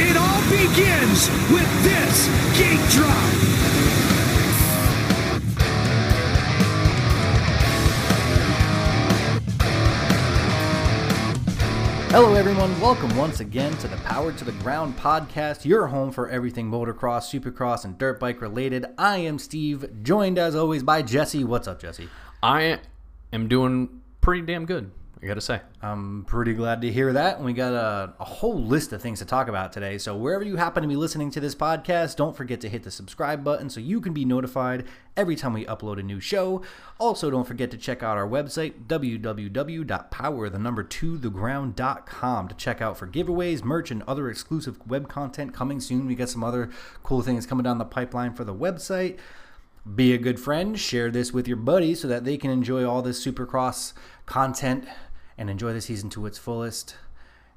It all begins with this gate drop. Hello, everyone. Welcome once again to the Power to the Ground podcast, your home for everything motocross, supercross, and dirt bike related. I am Steve, joined as always by Jesse. What's up, Jesse? I am doing pretty damn good. I gotta say. I'm pretty glad to hear that. And we got a, a, whole list of things to talk about today. So, wherever you happen to be listening to this podcast, don't forget to hit the subscribe button so you can be notified every time we upload a new show. Also, don't forget to check out our website, www.power, the number two, theground.com, to check out for giveaways, merch, and other exclusive web content coming soon. We got some other cool things coming down the pipeline for the website. Be a good friend, share this with your buddies so that they can enjoy all this supercross content and enjoy the season to its fullest.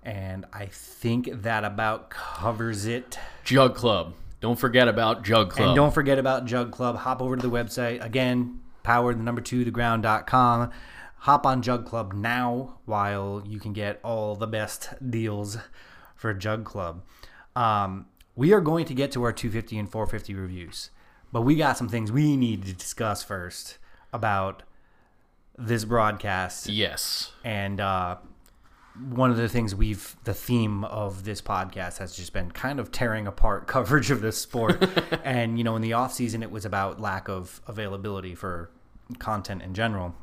And I think that about covers it. Jug Club. Don't forget about Jug Club. And don't forget about Jug Club. Hop over to the website. Again, powered the number two, theground.com. Hop on Jug Club now while you can get all the best deals for Jug Club. Um, we are going to get to our 250 and 450 reviews, but we got some things we need to discuss first about this broadcast. Yes. And uh, one of the things we've, the theme of this podcast has just been kind of tearing apart coverage of this sport. and, you know, in the off season, it was about lack of availability for content in general.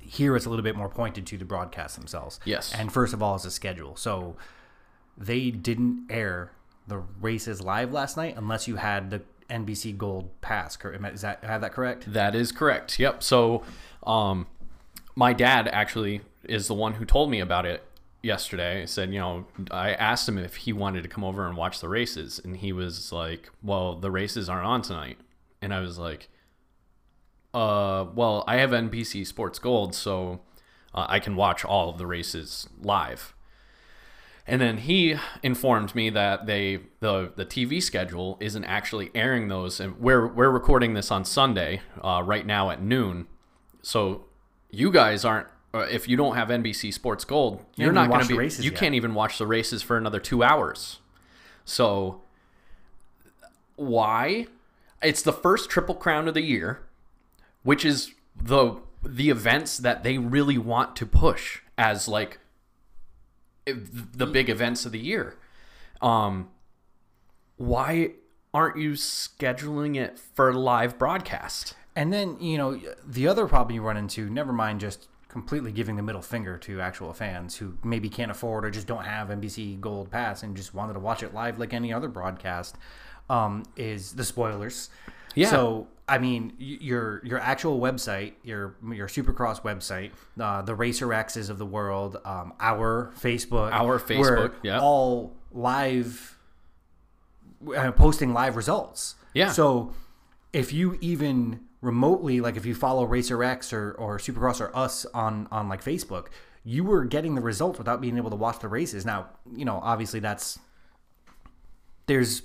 Here, it's a little bit more pointed to the broadcasts themselves. Yes. And first of all, is a schedule. So they didn't air the races live last night unless you had the NBC Gold Pass. Is that I have that correct? That is correct. Yep. So, um, my dad actually is the one who told me about it yesterday. He said, you know, I asked him if he wanted to come over and watch the races, and he was like, "Well, the races aren't on tonight," and I was like, "Uh, well, I have NBC Sports Gold, so uh, I can watch all of the races live." And then he informed me that they the the TV schedule isn't actually airing those, and we're we're recording this on Sunday, uh, right now at noon. So you guys aren't. Uh, if you don't have NBC Sports Gold, you're not going to be. You yet. can't even watch the races for another two hours. So why? It's the first Triple Crown of the year, which is the the events that they really want to push as like the big events of the year. Um, why aren't you scheduling it for live broadcast? And then, you know, the other problem you run into, never mind just completely giving the middle finger to actual fans who maybe can't afford or just don't have NBC Gold Pass and just wanted to watch it live like any other broadcast, um, is the spoilers. Yeah. So I mean, your your actual website, your your Supercross website, uh, the Racer X's of the world, um, our Facebook, our Facebook, yeah, all live, uh, posting live results. Yeah. So if you even remotely, like if you follow Racer X or or Supercross or us on on like Facebook, you were getting the results without being able to watch the races. Now, you know, obviously that's there's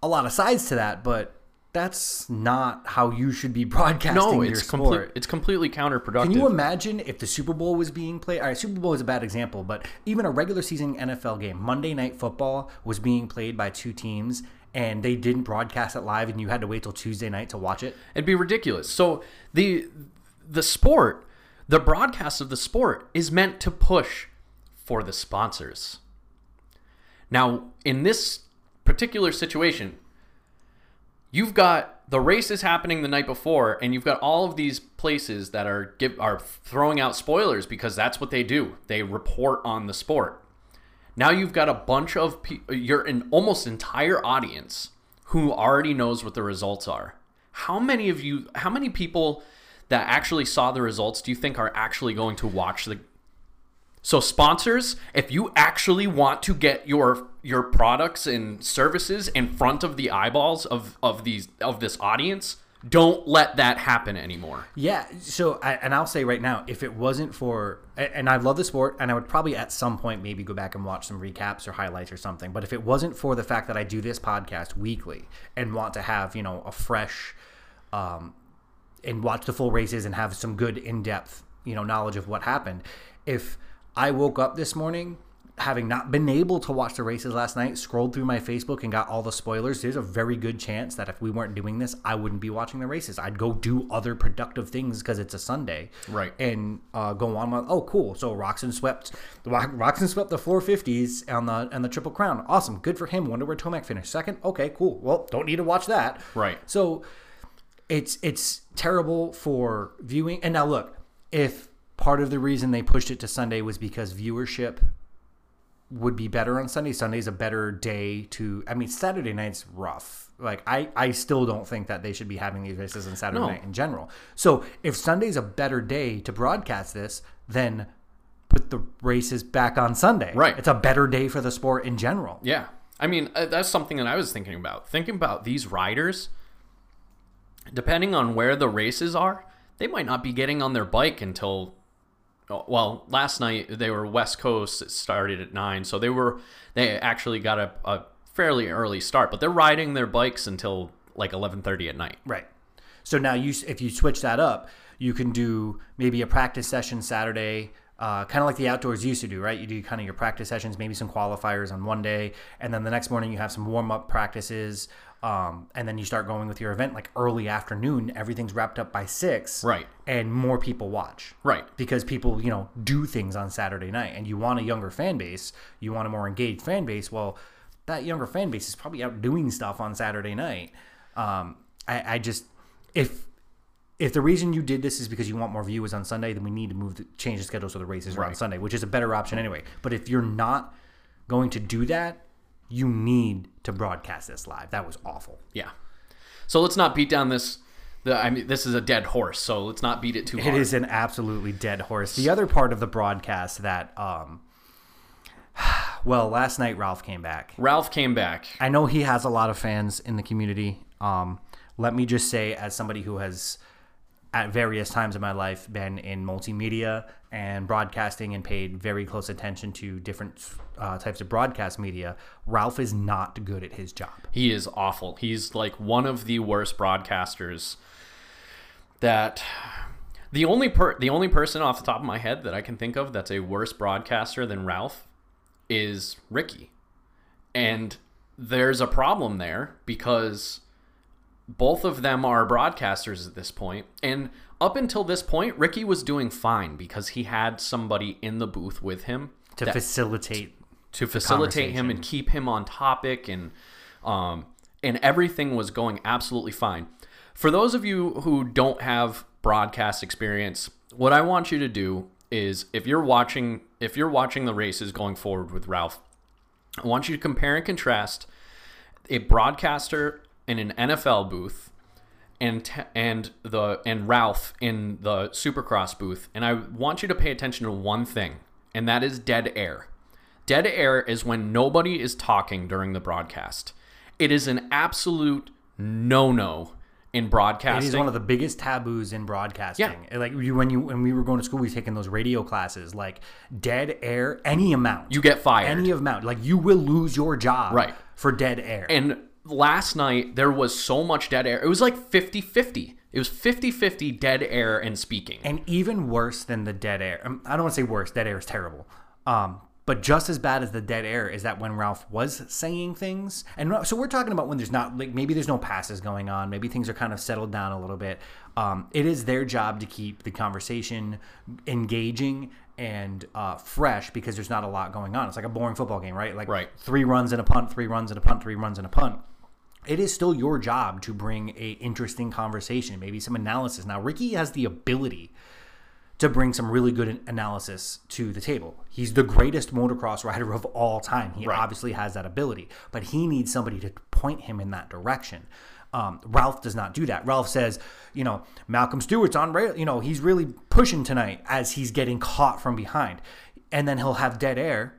a lot of sides to that, but that's not how you should be broadcasting no, it's your sport. it's completely counterproductive. Can you imagine if the Super Bowl was being played? All right, Super Bowl is a bad example, but even a regular season NFL game, Monday Night Football, was being played by two teams, and they didn't broadcast it live, and you had to wait till Tuesday night to watch it. It'd be ridiculous. So the the sport, the broadcast of the sport, is meant to push for the sponsors. Now, in this particular situation, you've got the race is happening the night before and you've got all of these places that are give, are throwing out spoilers because that's what they do. They report on the sport. Now you've got a bunch of you're an almost entire audience who already knows what the results are. How many of you how many people that actually saw the results do you think are actually going to watch the so sponsors, if you actually want to get your your products and services in front of the eyeballs of of these of this audience, don't let that happen anymore. Yeah. So, and I'll say right now, if it wasn't for, and I love the sport, and I would probably at some point maybe go back and watch some recaps or highlights or something. But if it wasn't for the fact that I do this podcast weekly and want to have you know a fresh, um, and watch the full races and have some good in depth you know knowledge of what happened, if I woke up this morning having not been able to watch the races last night, scrolled through my Facebook and got all the spoilers. There's a very good chance that if we weren't doing this, I wouldn't be watching the races. I'd go do other productive things because it's a Sunday, Right. And uh, go on. With, oh, cool. So Roczen swept the Roczen swept the 450s on the and the Triple Crown. Awesome. Good for him. Wonder where Tomac finished second. Okay, cool. Well, don't need to watch that. Right. So it's it's terrible for viewing. And now look, if part of the reason they pushed it to Sunday was because viewership would be better on Sunday. Sunday's a better day to. I mean, Saturday night's rough. Like I, I still don't think that they should be having these races on Saturday No. night in general. So if Sunday's a better day to broadcast this, then put the races back on Sunday. Right. It's a better day for the sport in general. Yeah. I mean, uh, that's something that I was thinking about. Thinking about these riders, depending on where the races are, they might not be getting on their bike until. Oh, Well, last night they were West Coast. It started at nine, so they were they actually got a, a fairly early start, but they're riding their bikes until like eleven thirty at night. Right. So now you, if you switch that up, you can do maybe a practice session Saturday, uh, kind of like the outdoors used to do, right? You do kind of your practice sessions, maybe some qualifiers on one day, and then the next morning you have some warm up practices, um, and then you start going with your event like early afternoon. Everything's wrapped up by six, Right. And more people watch, Right. because people you know do things on Saturday night, and you want a younger fan base, you want a more engaged fan base. Well, that younger fan base is probably out doing stuff on Saturday night. Um, I, I just if if the reason you did this is because you want more viewers on Sunday, then we need to move the, change the schedule so the races are on Sunday, which is a better option anyway. But if you're not going to do that, you need to broadcast this live. That was awful. Yeah. So let's not beat down this. The I mean, this is a dead horse, so let's not beat it too It hard. is an absolutely dead horse. The other part of the broadcast that, um, well, last night Ralph came back. Ralph came back. I know he has a lot of fans in the community. Um, let me just say, as somebody who has at various times in my life been in multimedia and broadcasting and paid very close attention to different uh, types of broadcast media, Ralph is not good at his job. He is awful. He's like one of the worst broadcasters that the only per the only person off the top of my head that I can think of that's a worse broadcaster than Ralph is Ricky. And there's a problem there because both of them are broadcasters at this point and up until this point Ricky was doing fine because he had somebody in the booth with him To that- facilitate, to facilitate him and keep him on topic and um, and everything was going absolutely fine. For those of you who don't have broadcast experience, what I want you to do is if you're watching if you're watching the races going forward with Ralph, I want you to compare and contrast a broadcaster in an NFL booth and t- and the and Ralph in the Supercross booth, and I want you to pay attention to one thing, and that is dead air. Dead air is when nobody is talking during the broadcast. It is an absolute no-no in broadcasting. It is one of the biggest taboos in broadcasting. Yeah. Like you, when you when we were going to school, we were taking those radio classes. Like dead air, any amount, you get fired. any amount, like you will lose your job, Right. for dead air. And last night there was so much dead air. It was like 50-50. It was 50-50 dead air and speaking. and even worse than the dead air. um, I don't want to say worse. Dead air is terrible. Um, but just as bad as the dead air is that when Ralph was saying things, and so we're talking about when there's not like maybe there's no passes going on, maybe things are kind of settled down a little bit. Um, it is their job to keep the conversation engaging and uh, fresh because there's not a lot going on. It's like a boring football game, right? Like Right. three runs and a punt, three runs and a punt, three runs and a punt it is still your job to bring a interesting conversation, maybe some analysis. Now, Ricky has the ability to bring some really good analysis to the table. He's the greatest motocross rider of all time. He Right. obviously has that ability, but he needs somebody to point him in that direction. Um, Ralph does not do that. Ralph says, you know, Malcolm Stewart's on rail. You know, he's really pushing tonight as he's getting caught from behind, and then he'll have dead air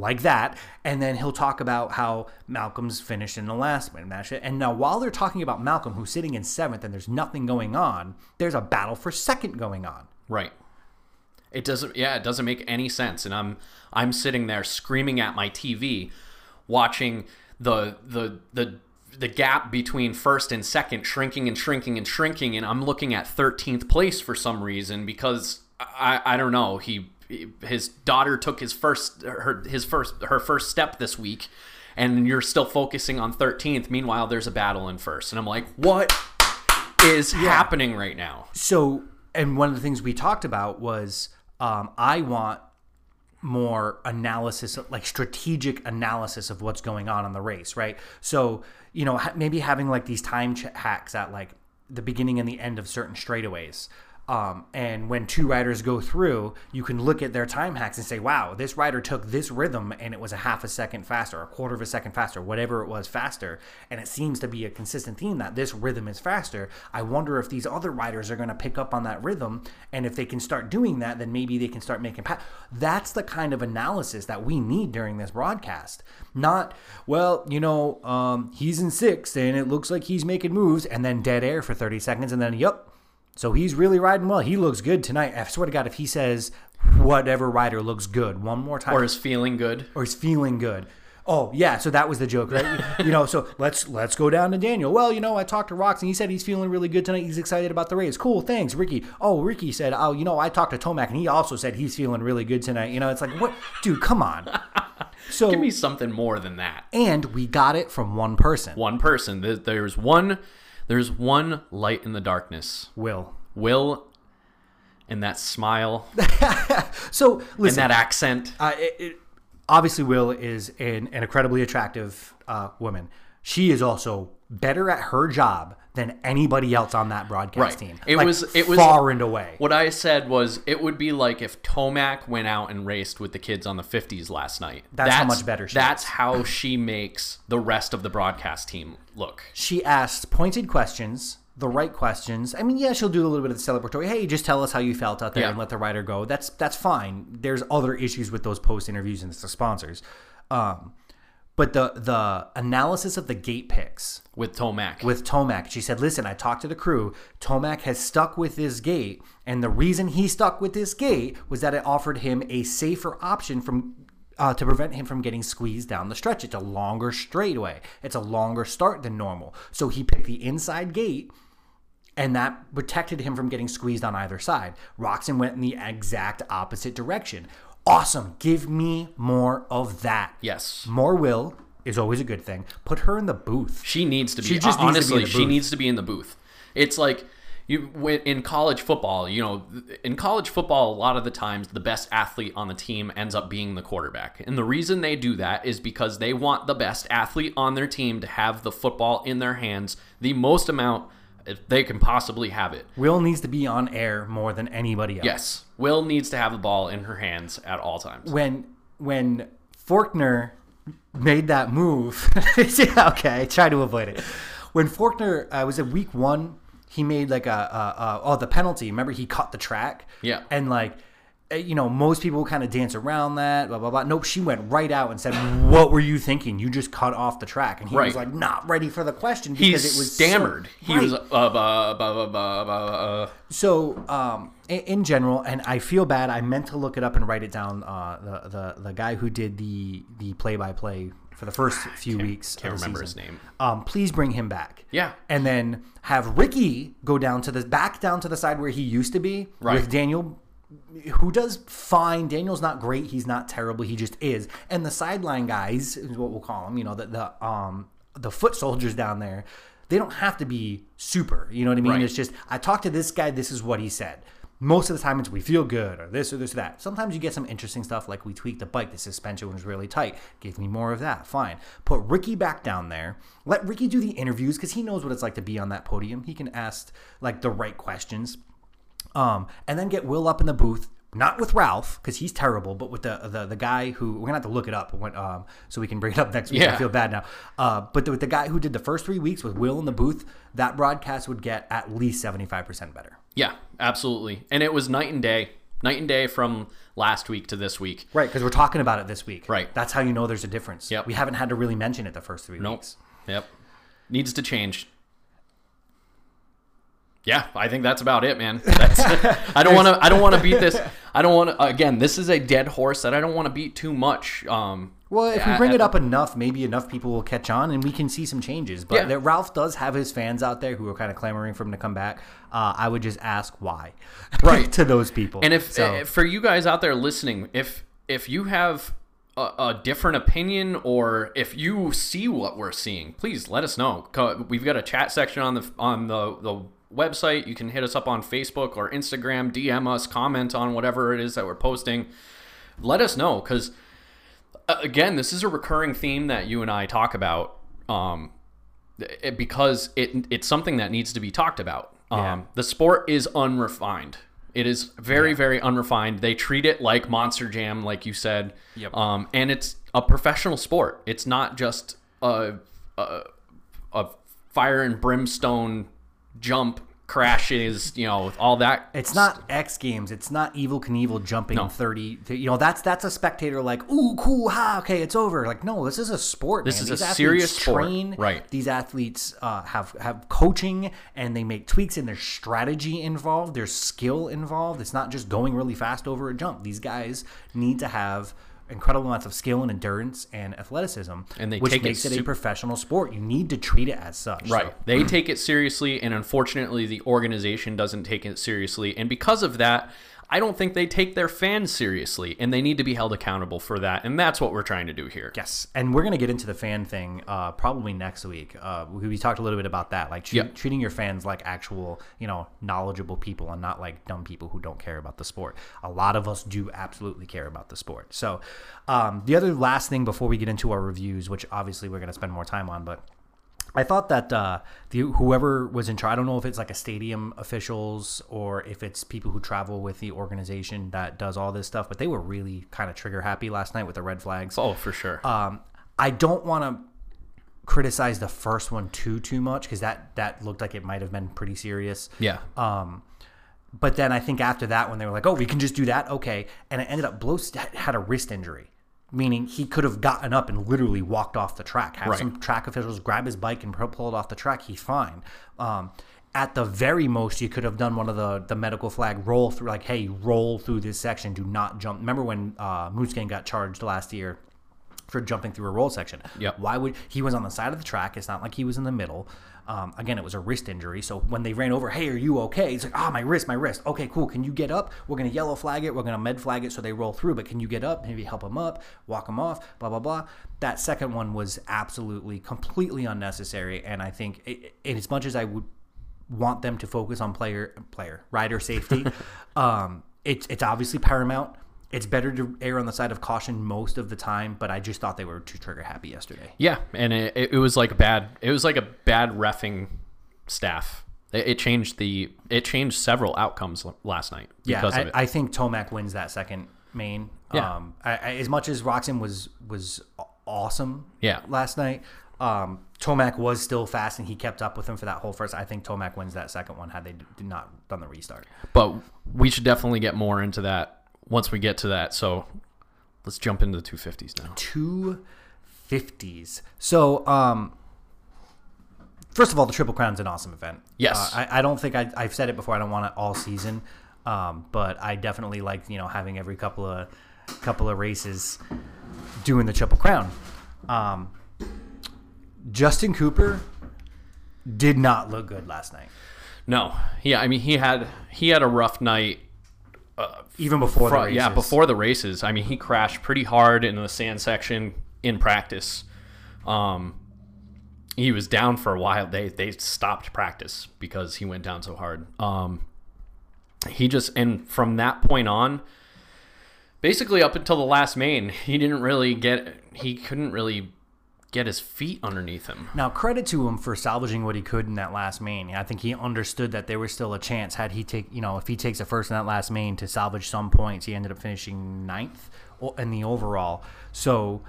like that, and then he'll talk about how Malcolm's finished in the last match. And now, while they're talking about Malcolm, who's sitting in seventh, and there's nothing going on, there's a battle for second going on. Right. It doesn't yeah, it doesn't make any sense and I'm I'm sitting there screaming at my TV watching the the the the gap between first and second shrinking and shrinking and shrinking and I'm looking at 13th place for some reason because I I don't know, he his daughter took his first her his first her first step this week, and you're still focusing on 13th. Meanwhile, there's a battle in first, and I'm like, what is happening right now? So, and one of the things we talked about was um, I want more analysis, like strategic analysis of what's going on in the race, right? So, you know, maybe having like these time ch- hacks at like the beginning and the end of certain straightaways. Um, and when two riders go through, you can look at their time hacks and say, wow, this rider took this rhythm and it was a half a second faster, a quarter of a second faster, whatever it was faster. And it seems to be a consistent theme that this rhythm is faster. I wonder if these other riders are going to pick up on that rhythm. And if they can start doing that, then maybe they can start making. That's the kind of analysis that we need during this broadcast. Not, well, you know, um, he's in sixth and it looks like he's making moves and then dead air for 30 seconds and then, yep, so he's really riding well. He looks good tonight. I swear to God, if he says whatever rider looks good one more time, Or is feeling good? or he's feeling good. Oh yeah, so that was the joke, right? you know, so let's let's go down to Daniel. Well, you know, I talked to Rox and he said he's feeling really good tonight. He's excited about the race. Cool, thanks, Ricky. Oh, Ricky said, oh, you know, I talked to Tomac and he also said he's feeling really good tonight. You know, it's like what, dude? Come on. So Give me something more than that. and we got it from one person, One person. There's one. There's one light in the darkness. Will. Will, and that smile So listen, and that accent. uh, it, it, obviously Will is an, an incredibly attractive uh, woman. She is also better at her job than anybody else on that broadcast Right. team. It Like, was- it was- far and away. What I said was it would be like if Tomac went out and raced with the kids on the 50s last night. That's how much better she That's is. how she makes the rest of the broadcast team look. She asks pointed questions, the right questions. I mean, yeah, she'll do a little bit of the celebratory. Hey, just tell us how you felt out there Yeah. and let the rider go. That's that's fine. There's other issues with those post interviews and the sponsors. Um, but the the analysis of the gate picks With Tomac. with Tomac. She said, "Listen, I talked to the crew. Tomac has stuck with this gate, and the reason he stuck with this gate was that it offered him a safer option from." Uh, to prevent him from getting squeezed down the stretch. It's a longer straightaway. It's a longer start than normal. So he picked the inside gate, and that protected him from getting squeezed on either side. Roczen went in the exact opposite direction. Awesome. Give me more of that. yes. More will is always a good thing. Put her in the booth. She needs to be. She just needs to be honestly, she needs to be in the booth. It's like you in college football. You know, in college football, a lot of the times the best athlete on the team ends up being the quarterback, and the reason they do that is because they want the best athlete on their team to have the football in their hands the most amount if they can possibly have it. Will needs to be on air more than anybody else. Yes, Will needs to have the ball in her hands at all times. When when Forkner made that move, okay, try to avoid it. When Forkner uh, was at week one, he made like a, a, a oh the penalty. Remember he cut the track. Yeah. and like. Uh, You know, most people kind of dance around that, blah blah blah. Nope, she went right out and said, "What were you thinking? You just cut off the track." And he was like, "Not ready for the question He because it was so- stammered. he Right. was uh, uh, uh, uh, uh, uh, uh, So, um, in, general, and I feel bad. I meant to look it up and write it down. Uh, the the the guy who did the the play by play for the first few weeks. can't of the remember his name. Um, please bring him back. Yeah. and then have Ricky go down to the back down to the side where he used to be Right. with Daniel. Who does fine? Daniel's not great. He's not terrible. He just is. And the sideline guys is what we'll call them. You know, the the um the foot soldiers down there. They don't have to be super. You know what I mean? Right. It's just I talked to this guy. This is what he said. Most of the time, it's we feel good or this or this or that. Sometimes you get some interesting stuff like we tweaked the bike. The suspension was really tight. Give me more of that. Fine. Put Ricky back down there. Let Ricky do the interviews because he knows what it's like to be on that podium. He can ask like the right questions. Um, and then get Will up in the booth, not with Ralph because he's terrible, but with the, the the guy who we're gonna have to look it up when, um, so we can bring it up next week. I feel bad now. Uh, but the, with the guy who did the first three weeks with Will in the booth, that broadcast would get at least seventy five percent better. Yeah, absolutely. And it was night and day, night and day from last week to this week. Right, because we're talking about it this week. Right. That's how you know there's a difference. Yep. We haven't had to really mention it the first three Nope. weeks. Yep. Needs to change. Yeah, I think that's about it, man. That's, I don't want to. I don't want to beat this. I don't want to. Again, this is a dead horse that I don't want to beat too much. Um, Well, if we bring I- it up enough, maybe enough people will catch on, and we can see some changes. But Yeah. that Ralph does have his fans out there who are kind of clamoring for him to come back. Uh, I would just ask why, Right. to those people. And if, So- if for you guys out there listening, if if you have a, a different opinion or if you see what we're seeing, please let us know. We've got a chat section on the on the the website. You can hit us up on Facebook or Instagram, DM us, comment on whatever it is that we're posting. Let us know because again, this is a recurring theme that you and I talk about. Um, it, because it it's something that needs to be talked about. Yeah. Um, the sport is unrefined. It is very very unrefined. They treat it like Monster Jam, like you said. Yep. Um, and it's a professional sport. It's not just a a, a fire and brimstone jump crashes. You know, with all that. It's not X Games. It's not Evel Knievel jumping No. thirty. You know, that's that's a spectator like, ooh, cool, ha, okay, it's over. Like, no, this is a sport. This man. is These a serious sport. Right. These athletes uh, have have coaching and they make tweaks and there's strategy involved. There's skill involved. It's not just going really fast over a jump. These guys need to have incredible amounts of skill and endurance and athleticism, And they which take it makes it, a professional sport. You need to treat it as such. Right. So- They take it seriously, and unfortunately, the organization doesn't take it seriously. And because of that, I don't think they take their fans seriously, and they need to be held accountable for that. And that's what we're trying to do here. Yes, and we're gonna get into the fan thing uh, probably next week. Uh, we, we talked a little bit about that, like tre- Yep. treating your fans like actual, you know, knowledgeable people and not like dumb people who don't care about the sport. A lot of us do absolutely care about the sport. So, um, the other last thing before we get into our reviews, which obviously we're gonna spend more time on, but I thought that uh, the whoever was in charge, I don't know if it's like a stadium officials or if it's people who travel with the organization that does all this stuff, but they were really kind of trigger happy last night with the red flags. Oh, for sure. Um, I don't want to criticize the first one too too much because that that looked like it might have been pretty serious. yeah. Um, but then I think after that, when they were like, "Oh, we can just do that," okay, and it ended up Blows had a wrist injury, meaning he could have gotten up and literally walked off the track. Have Right. some track officials grab his bike and pull it off the track. He's fine. Um, at the very most, you could have done one of the the medical flag roll through, like, "Hey, roll through this section. Do not jump." Remember when uh, Musquin got charged last year? for jumping through a roll section. Yeah. Why would he was on the side of the track? It's not like he was in the middle. Um, again, it was a wrist injury. So when they ran over, hey, are you okay? He's like, ah, my wrist, my wrist. Okay, cool. Can you get up? We're gonna yellow flag it. We're gonna med flag it so they roll through. But can you get up? Maybe help him up, walk him off. Blah blah blah. That second one was absolutely completely unnecessary. And I think, it, it, as much as I would want them to focus on player player rider safety, um, it's it's obviously paramount. It's better to err on the side of caution most of the time, but I just thought they were too trigger happy yesterday. Yeah, and it, it was like a bad. It was like a bad refing staff. It, it changed the. It changed several outcomes last night Yeah, because I, of it. I think Tomac wins that second main. Yeah. Um, I, I, as much as Roczen was was awesome. Yeah. Last night, um, Tomac was still fast and he kept up with him for that whole first. I think Tomac wins that second one had they did not done the restart. but we should definitely get more into that once we get to that. So let's jump into the 250s now. two fifties. So, um, first of all, the Triple Crown's an awesome event. Yes. Uh, I, I don't think I, I've said it before. I don't want it all season, um, but I definitely like you know having every couple of couple of races doing the Triple Crown. Um, Justin Cooper did not look good last night, No, yeah, I mean he had he had a rough night. Even before the races. yeah, before the races. I mean he crashed pretty hard in the sand section in practice. Um, he was down for a while. They they stopped practice because he went down so hard. Um, he just and from that point on, basically up until the last main, he didn't really get. He couldn't really get his feet underneath him. Now, credit to him for salvaging what he could in that last main. I think he understood that there was still a chance had he take, you know, if he takes a first in that last main to salvage some points. He ended up finishing ninth in the overall. So,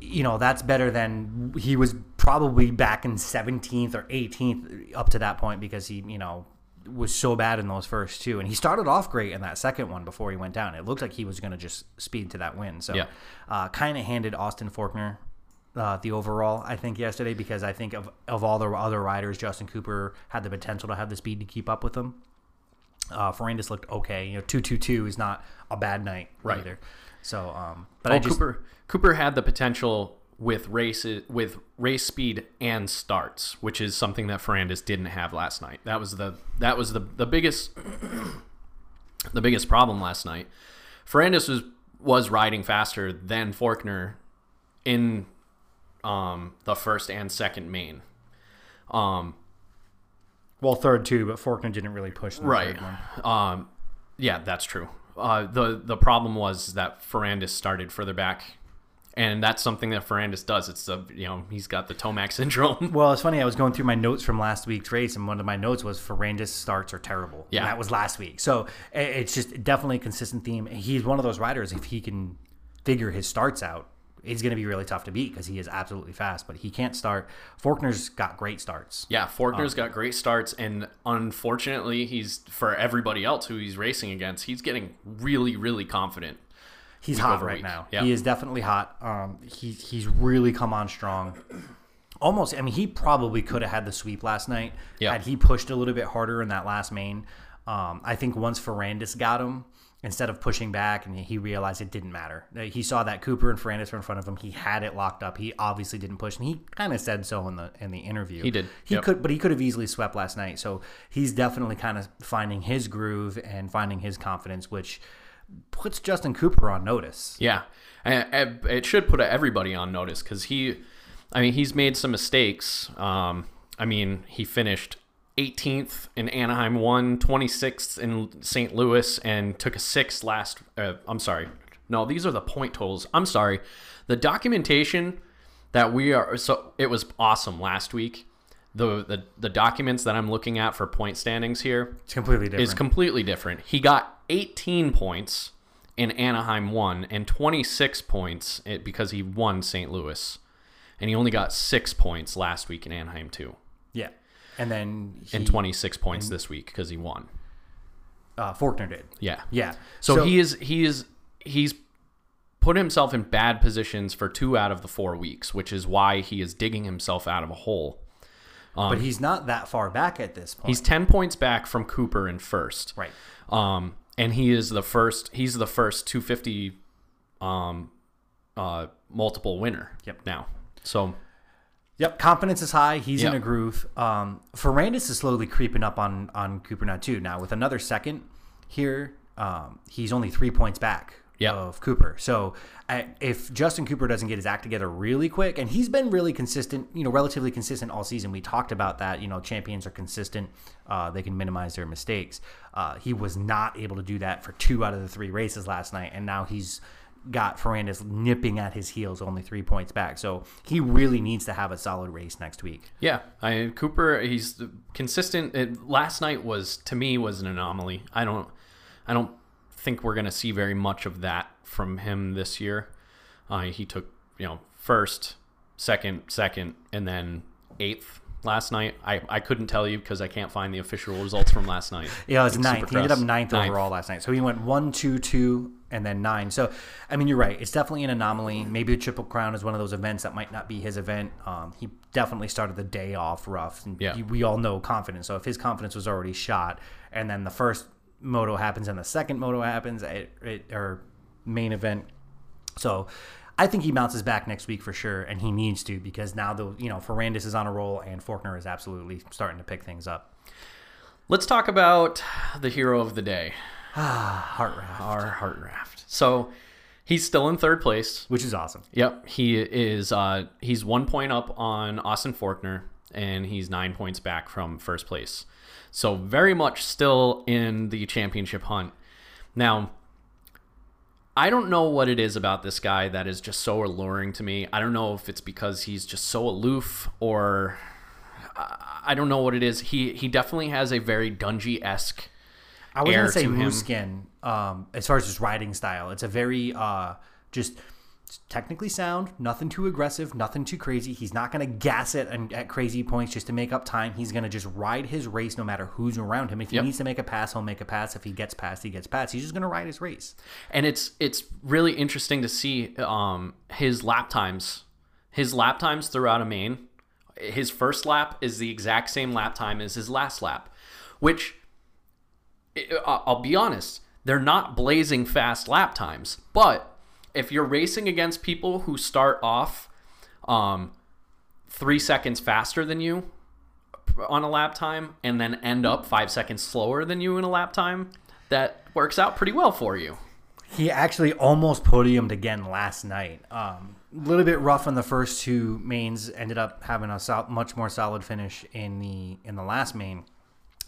you know, that's better than he was probably back in 17th or 18th up to that point because he, you know, was so bad in those first two. And he started off great in that second one before he went down. It looked like he was going to just speed to that win. So, Yeah. uh, kind of handed Austin Forkner uh, the overall, I think, yesterday because I think of, of all the other riders, Justin Cooper had the potential to have the speed to keep up with them. Uh, Ferrandis looked okay. You know, two two two is not a bad night Right. either. So, um, but Well, I just Cooper Cooper had the potential with races with race speed and starts, which is something that Ferrandis didn't have last night. That was the that was the the biggest the biggest problem last night. Ferrandis was was riding faster than Forkner in um, the first and second main. Um, well third too, but Forkner didn't really push the right. third one. Um, yeah, that's true. Uh, the the problem was that Ferrandis started further back, and that's something that Ferrandis does. It's the you know he's got the Tomac syndrome. Well, it's funny. I was going through my notes from last week's race, and one of my notes was Ferrandis starts are terrible. Yeah. and that was last week. So it's just definitely a consistent theme. He's one of those riders. If he can figure his starts out, he's going to be really tough to beat because he is absolutely fast. But he can't start. Forkner's got great starts. yeah, Forkner's got great starts, and unfortunately, he's for everybody else who he's racing against, he's getting really really confident. He's hot right week. now. Yeah. He is definitely hot. Um, he he's really come on strong. Almost. I mean, he probably could have had the sweep last night Yeah. had he pushed a little bit harder in that last main. Um, I think once Ferrandis got him, instead of pushing back, and he realized it didn't matter. Uh, He saw that Cooper and Ferrandis were in front of him. He had it locked up. He obviously didn't push, and he kind of said so in the in the interview. He did. He Yep. could, but he could have easily swept last night. So he's definitely kind of finding his groove and finding his confidence, which puts Justin Cooper on notice. Yeah, and, it should put everybody on notice because he, I mean, he's made some mistakes. Um, I mean, he finished 18th in Anaheim, won 26th in St. Louis, and took a sixth last. Uh, I'm sorry, no, these are the point totals. I'm sorry, the documentation that we are. So it was awesome last week. The, the the documents that I'm looking at for point standings here It's completely different. is completely different. He got 18 points in Anaheim 1 and 26 points because he won St. Louis. And he only got 6 points last week in Anaheim 2 yeah, and then he, and 26 points this week because he won. uh, Forkner did. Yeah. Yeah. So, he is he is he's put himself in bad positions for 2 out of the 4 weeks, which is why he is digging himself out of a hole. but he's not that far back at this point. He's 10 points back from Cooper in first. right. Um, and he is the first. He's the first 250 um, uh, multiple winner. Yep. Now, so Yep, confidence is high. He's in a groove. Um, Ferrandis is slowly creeping up on on Cooper now too. Now with another second here, um, he's only three points back Yeah. of Cooper. So I, if Justin Cooper doesn't get his act together really quick, and he's been really consistent, you know, relatively consistent all season. We talked about that. You know, champions are consistent. Uh, they can minimize their mistakes. Uh, he was not able to do that for two out of the three races last night, and now he's got Ferrandis nipping at his heels, only three points back. So he really needs to have a solid race next week. yeah, I Cooper. He's consistent. It, last night was to me was an anomaly. I don't. I don't think we're gonna see very much of that from him this year. Uh, he took you know first, second, second, and then eighth last night. I, I couldn't tell you because I can't find the official results from last night. Yeah, it was ninth. He ended up Supercross. ninth, overall last night. So he went one, two, two, and then nine. So, I mean, you're right. It's definitely an anomaly. Maybe the Triple Crown is one of those events that might not be his event. Um, he definitely started the day off rough. And Yeah. he- we all know confidence. So if his confidence was already shot, and then the first moto happens and the second moto happens, it, it, or main event. So I think he bounces back next week for sure, and he needs to because now the you know Ferrandis is on a roll and Forkner is absolutely starting to pick things up. Let's talk about the hero of the day, Heart raft, our heart raft. So he's still in third place. which is awesome. Yep, he is. Uh, he's one point up on Austin Forkner, and he's nine points back from first place. So very much still in the championship hunt. Now, I don't know what it is about this guy that is just so alluring to me. I don't know if it's because he's just so aloof or I don't know what it is. He he definitely has a very Dungey esque. I was gonna say to. Musquin, um, as far as his riding style. It's a very uh, just technically sound, nothing too aggressive, nothing too crazy. He's not gonna gas it and at crazy points just to make up time. He's gonna just ride his race no matter who's around him. If he Yep. needs to make a pass, he'll make a pass. If he gets past, he gets past. He's just gonna ride his race. and it's it's really interesting to see um, his lap times his lap times throughout a main his first lap is the exact same lap time as his last lap which I'll be honest, they're not blazing fast lap times. But if you're racing against people who start off um, three seconds faster than you on a lap time and then end up five seconds slower than you in a lap time, that works out pretty well for you. He actually almost podiumed again last night. Um, a little bit rough on the first two mains. Ended up having a sol- much more solid finish in the in the last main.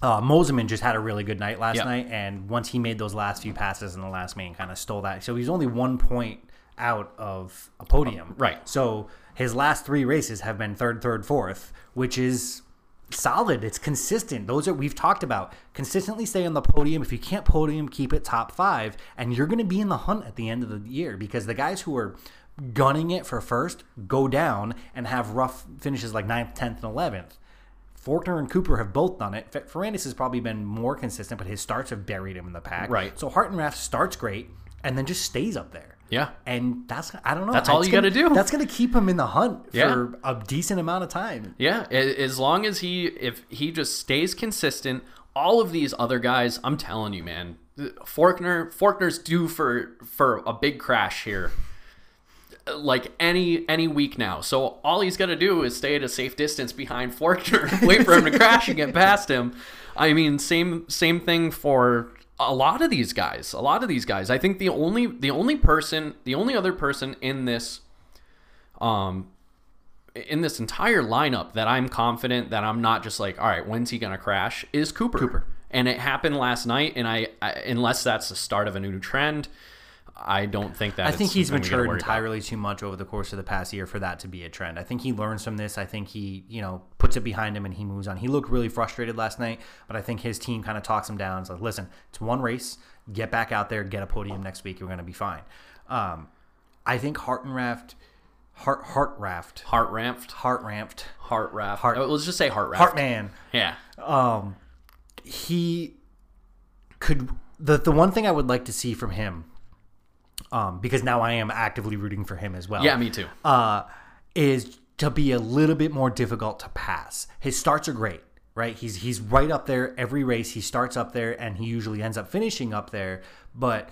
Uh, Mosiman just had a really good night last Yeah. night, and once he made those last few passes in the last main, kind of stole that. So he's only one point out of a podium. Right. So his last three races have been third, third, fourth, which is solid. It's consistent. Those are we've talked about. Consistently stay on the podium. If you can't podium, keep it top five, and you're going to be in the hunt at the end of the year because the guys who are gunning it for first go down and have rough finishes like 9th, 10th, and 11th. Forkner and Cooper have both done it. Ferrandis has probably been more consistent, but his starts have buried him in the pack. Right. So Hartenrath starts great and then just stays up there. Yeah. And that's I don't know. That's all you gonna- gotta do. That's going to keep him in the hunt Yeah. for a decent amount of time. Yeah, as long as he if he just stays consistent, all of these other guys, I'm telling you, man, Forkner Forkner's due for for a big crash here. Like any any week now. So all he's got to do is stay at a safe distance behind Forkner, wait for him to crash and get past him. I mean, same same thing for a lot of these guys. A lot of these guys. I think the only the only person, the only other person in this um in this entire lineup that I'm confident that I'm not just like, all right, when's he gonna crash? Is Cooper. Cooper. And it happened last night, and I, I unless that's the start of a new trend, I don't think that. I think he's something we gotta matured worry about. entirely too much over the course of the past year for that to be a trend. I think he learns from this. I think he, you know, puts it behind him and he moves on. He looked really frustrated last night, but I think his team kind of talks him down. It's like, listen, it's one race. Get back out there, get a podium next week. You're going to be fine. Um, I think Hartenraft, Hart, Hartraft, Heart ramped, Hartramped, heart raft. Heart- Oh, let's just say heart raft. Hartman. Yeah, um, he could the the one thing I would like to see from him, um, because now I am actively rooting for him as well. yeah, me too. Uh, is to be a little bit more difficult to pass. His starts are great, right? He's he's right up there every race. He starts up there and he usually ends up finishing up there. But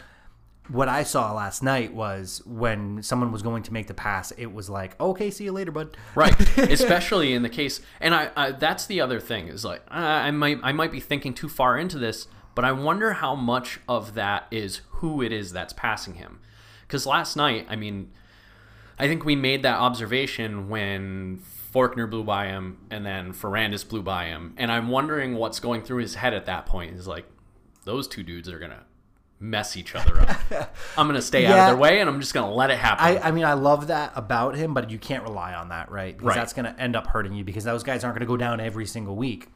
what I saw last night was when someone was going to make the pass, it was like, okay, see you later, bud. right especially in the case and I, I that's the other thing is like I, I might i might be thinking too far into this but i wonder how much of that is who it is that's passing him because last night i mean i think we made that observation when Forkner blew by him and then Ferrandis blew by him and i'm wondering what's going through his head at that point He's like those two dudes are gonna mess each other up i'm gonna stay out of their way and i'm just gonna let it happen I, I mean, I love that about him, but you can't rely on that, right? Because Right. that's going to end up hurting you because those guys aren't going to go down every single week.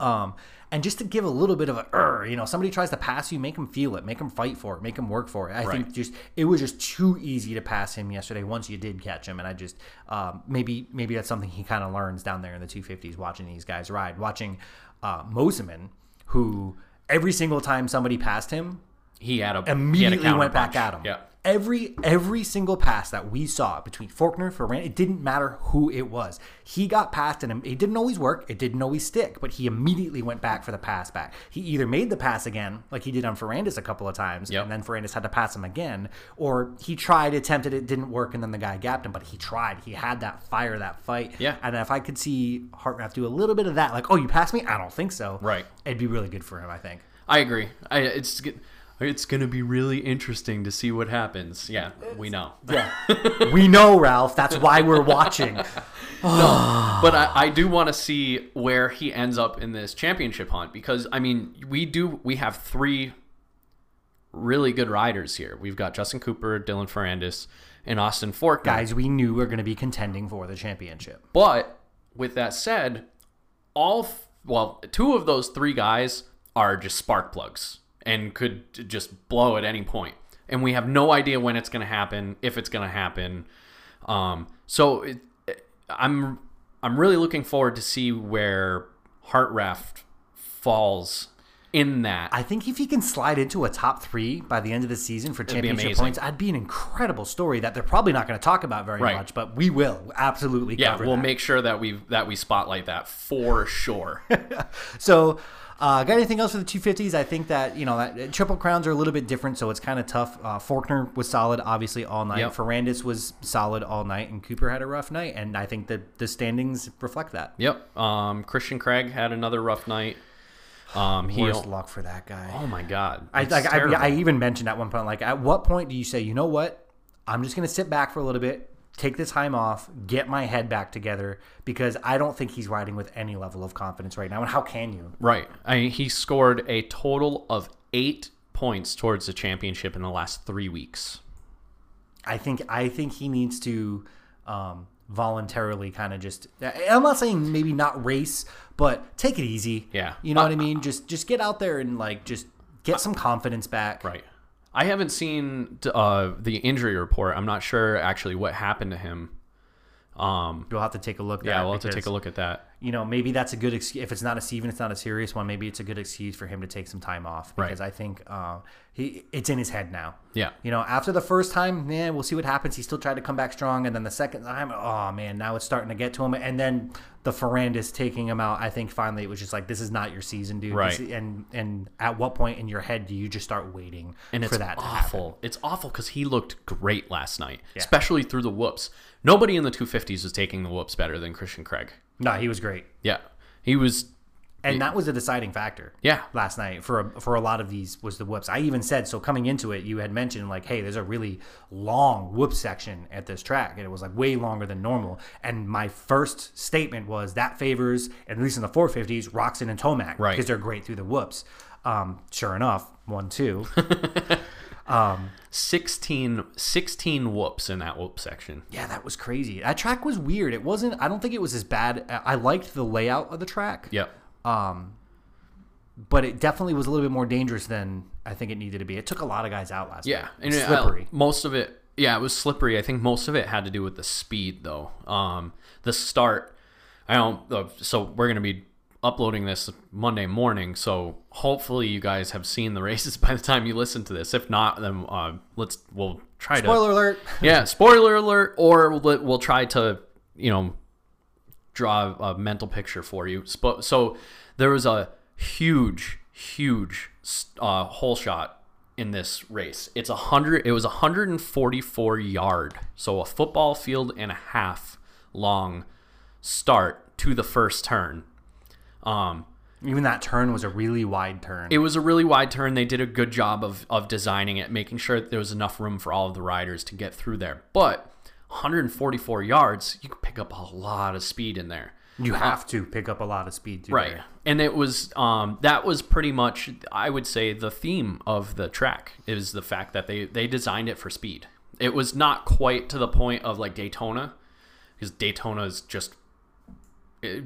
Um, and just to give a little bit of a, you know, somebody tries to pass you, make them feel it, make them fight for it, make them work for it. I Right. think just it was just too easy to pass him yesterday once you did catch him, and I just um, maybe maybe that's something he kind of learns down there in the 250s, watching these guys ride, watching uh, Mosiman, who every single time somebody passed him, he had a he had a immediately went back at him. yeah Every every single pass that we saw between Forkner Ferrand, it didn't matter who it was. He got past and it didn't always work. It didn't always stick, but he immediately went back for the pass back. He either made the pass again, like he did on Ferrandis a couple of times, Yep. and then Ferrandis had to pass him again, or he tried, attempted, it didn't work, and then the guy gapped him. But he tried. He had that fire, that fight. Yeah. And if I could see Hartranft do a little bit of that, like, oh, you passed me? I don't think so. Right. It'd be really good for him. I think. I agree. I, it's g- it's going to be really interesting to see what happens. Yeah, we know. Yeah. we know, Ralph. That's why we're watching. But I, I do want to see where he ends up in this championship hunt because I mean we do we have three really good riders here. We've got Justin Cooper, Dylan Ferrandis, and Austin Fork. Guys, we knew we were going to be contending for the championship. But with that said, all f- well, two of those three guys are just spark plugs and could just blow at any point. And we have no idea when it's going to happen, if it's going to happen. Um, so it, it- I'm I'm really looking forward to see where Heartraft falls in that. I think if he can slide into a top three by the end of the season for championship points, I'd be an incredible story that they're probably not going to talk about very Right. much, but we will absolutely yeah, we'll that. make sure that we that we spotlight that for sure. So, Uh, got anything else for the 250s? I think that you know that, triple crowns are a little bit different, so it's kind of tough. Uh, Forkner was solid, obviously all night. Yep. Ferrandis was solid all night, and Cooper had a rough night, and I think that the standings reflect that. Yep. Um, Christian Craig had another rough night. Um, he. Worst luck for that guy. Oh my God. I like. I. I even mentioned at one point, like, at what point do you say, you know what? I'm just going to sit back for a little bit, take the time off, get my head back together, because I don't think he's riding with any level of confidence right now. And how can you? Right. I mean, he scored a total of eight points towards the championship in the last three weeks. I think I think he needs to um, voluntarily kind of just. I'm not saying maybe not race, but take it easy. Yeah. you know Uh, what I mean. Just just get out there and like just get some confidence back. Right. I haven't seen uh, the injury report. I'm not sure actually what happened to him. Um, You'll have to take a look. at that. yeah, we'll have to take a look at that. You know, maybe that's a good excuse. If it's not a even it's not a serious one, maybe it's a good excuse for him to take some time off Right. because I think uh, he it's in his head now. Yeah. You know, after the first time, yeah, we'll see what happens. He still tried to come back strong, and then the second time, oh man, now it's starting to get to him. And then the Ferrandis taking him out. I think finally it was just like, this is not your season, dude. Right. This- and and at what point in your head do you just start waiting And it's for that awful. It's awful because he looked great last night, especially through the whoops. Nobody in the 250s is taking the whoops better than Christian Craig. No, he was great. Yeah. He was and that was a deciding factor. Yeah. last night for a, for a lot of these was the whoops. I even said so coming into it. You had mentioned like, hey, there's a really long whoop section at this track, and it was like way longer than normal. And my first statement was that favors, at least in the 450s, Roczen and Tomac, Right. Because they're great through the whoops. Um, sure enough, one two. 16, 16 whoops in that whoop section. yeah, that was crazy. That track was weird. It wasn't. I don't think it was as bad. I liked the layout of the track. Yep. Um, but it definitely was a little bit more dangerous than I think it needed to be. It took a lot of guys out last Yeah, night. and it- slippery. uh, most of it, yeah, it was slippery. I think most of it had to do with the speed, though. Um, the start, I don't. Uh, so we're gonna be uploading this Monday morning, so hopefully you guys have seen the races by the time you listen to this. If not, then uh, let's we'll try to Spoiler alert. yeah, spoiler alert, or we'll, we'll try to, you know, draw a mental picture for you. So there was a huge, huge uh, hole shot in this race. It's a hundred. It was 144 yard, so a football field and a half long start to the first turn. Um, Even that turn was a really wide turn. it was a really wide turn. They did a good job of, of designing it, making sure that there was enough room for all of the riders to get through there. But 144 yards, you can pick up a lot of speed in there. you have to pick up a lot of speed, Right. there. And it was um, that was pretty much I would say the theme of the track is the fact that they they designed it for speed. It was not quite to the point of like Daytona because Daytona is just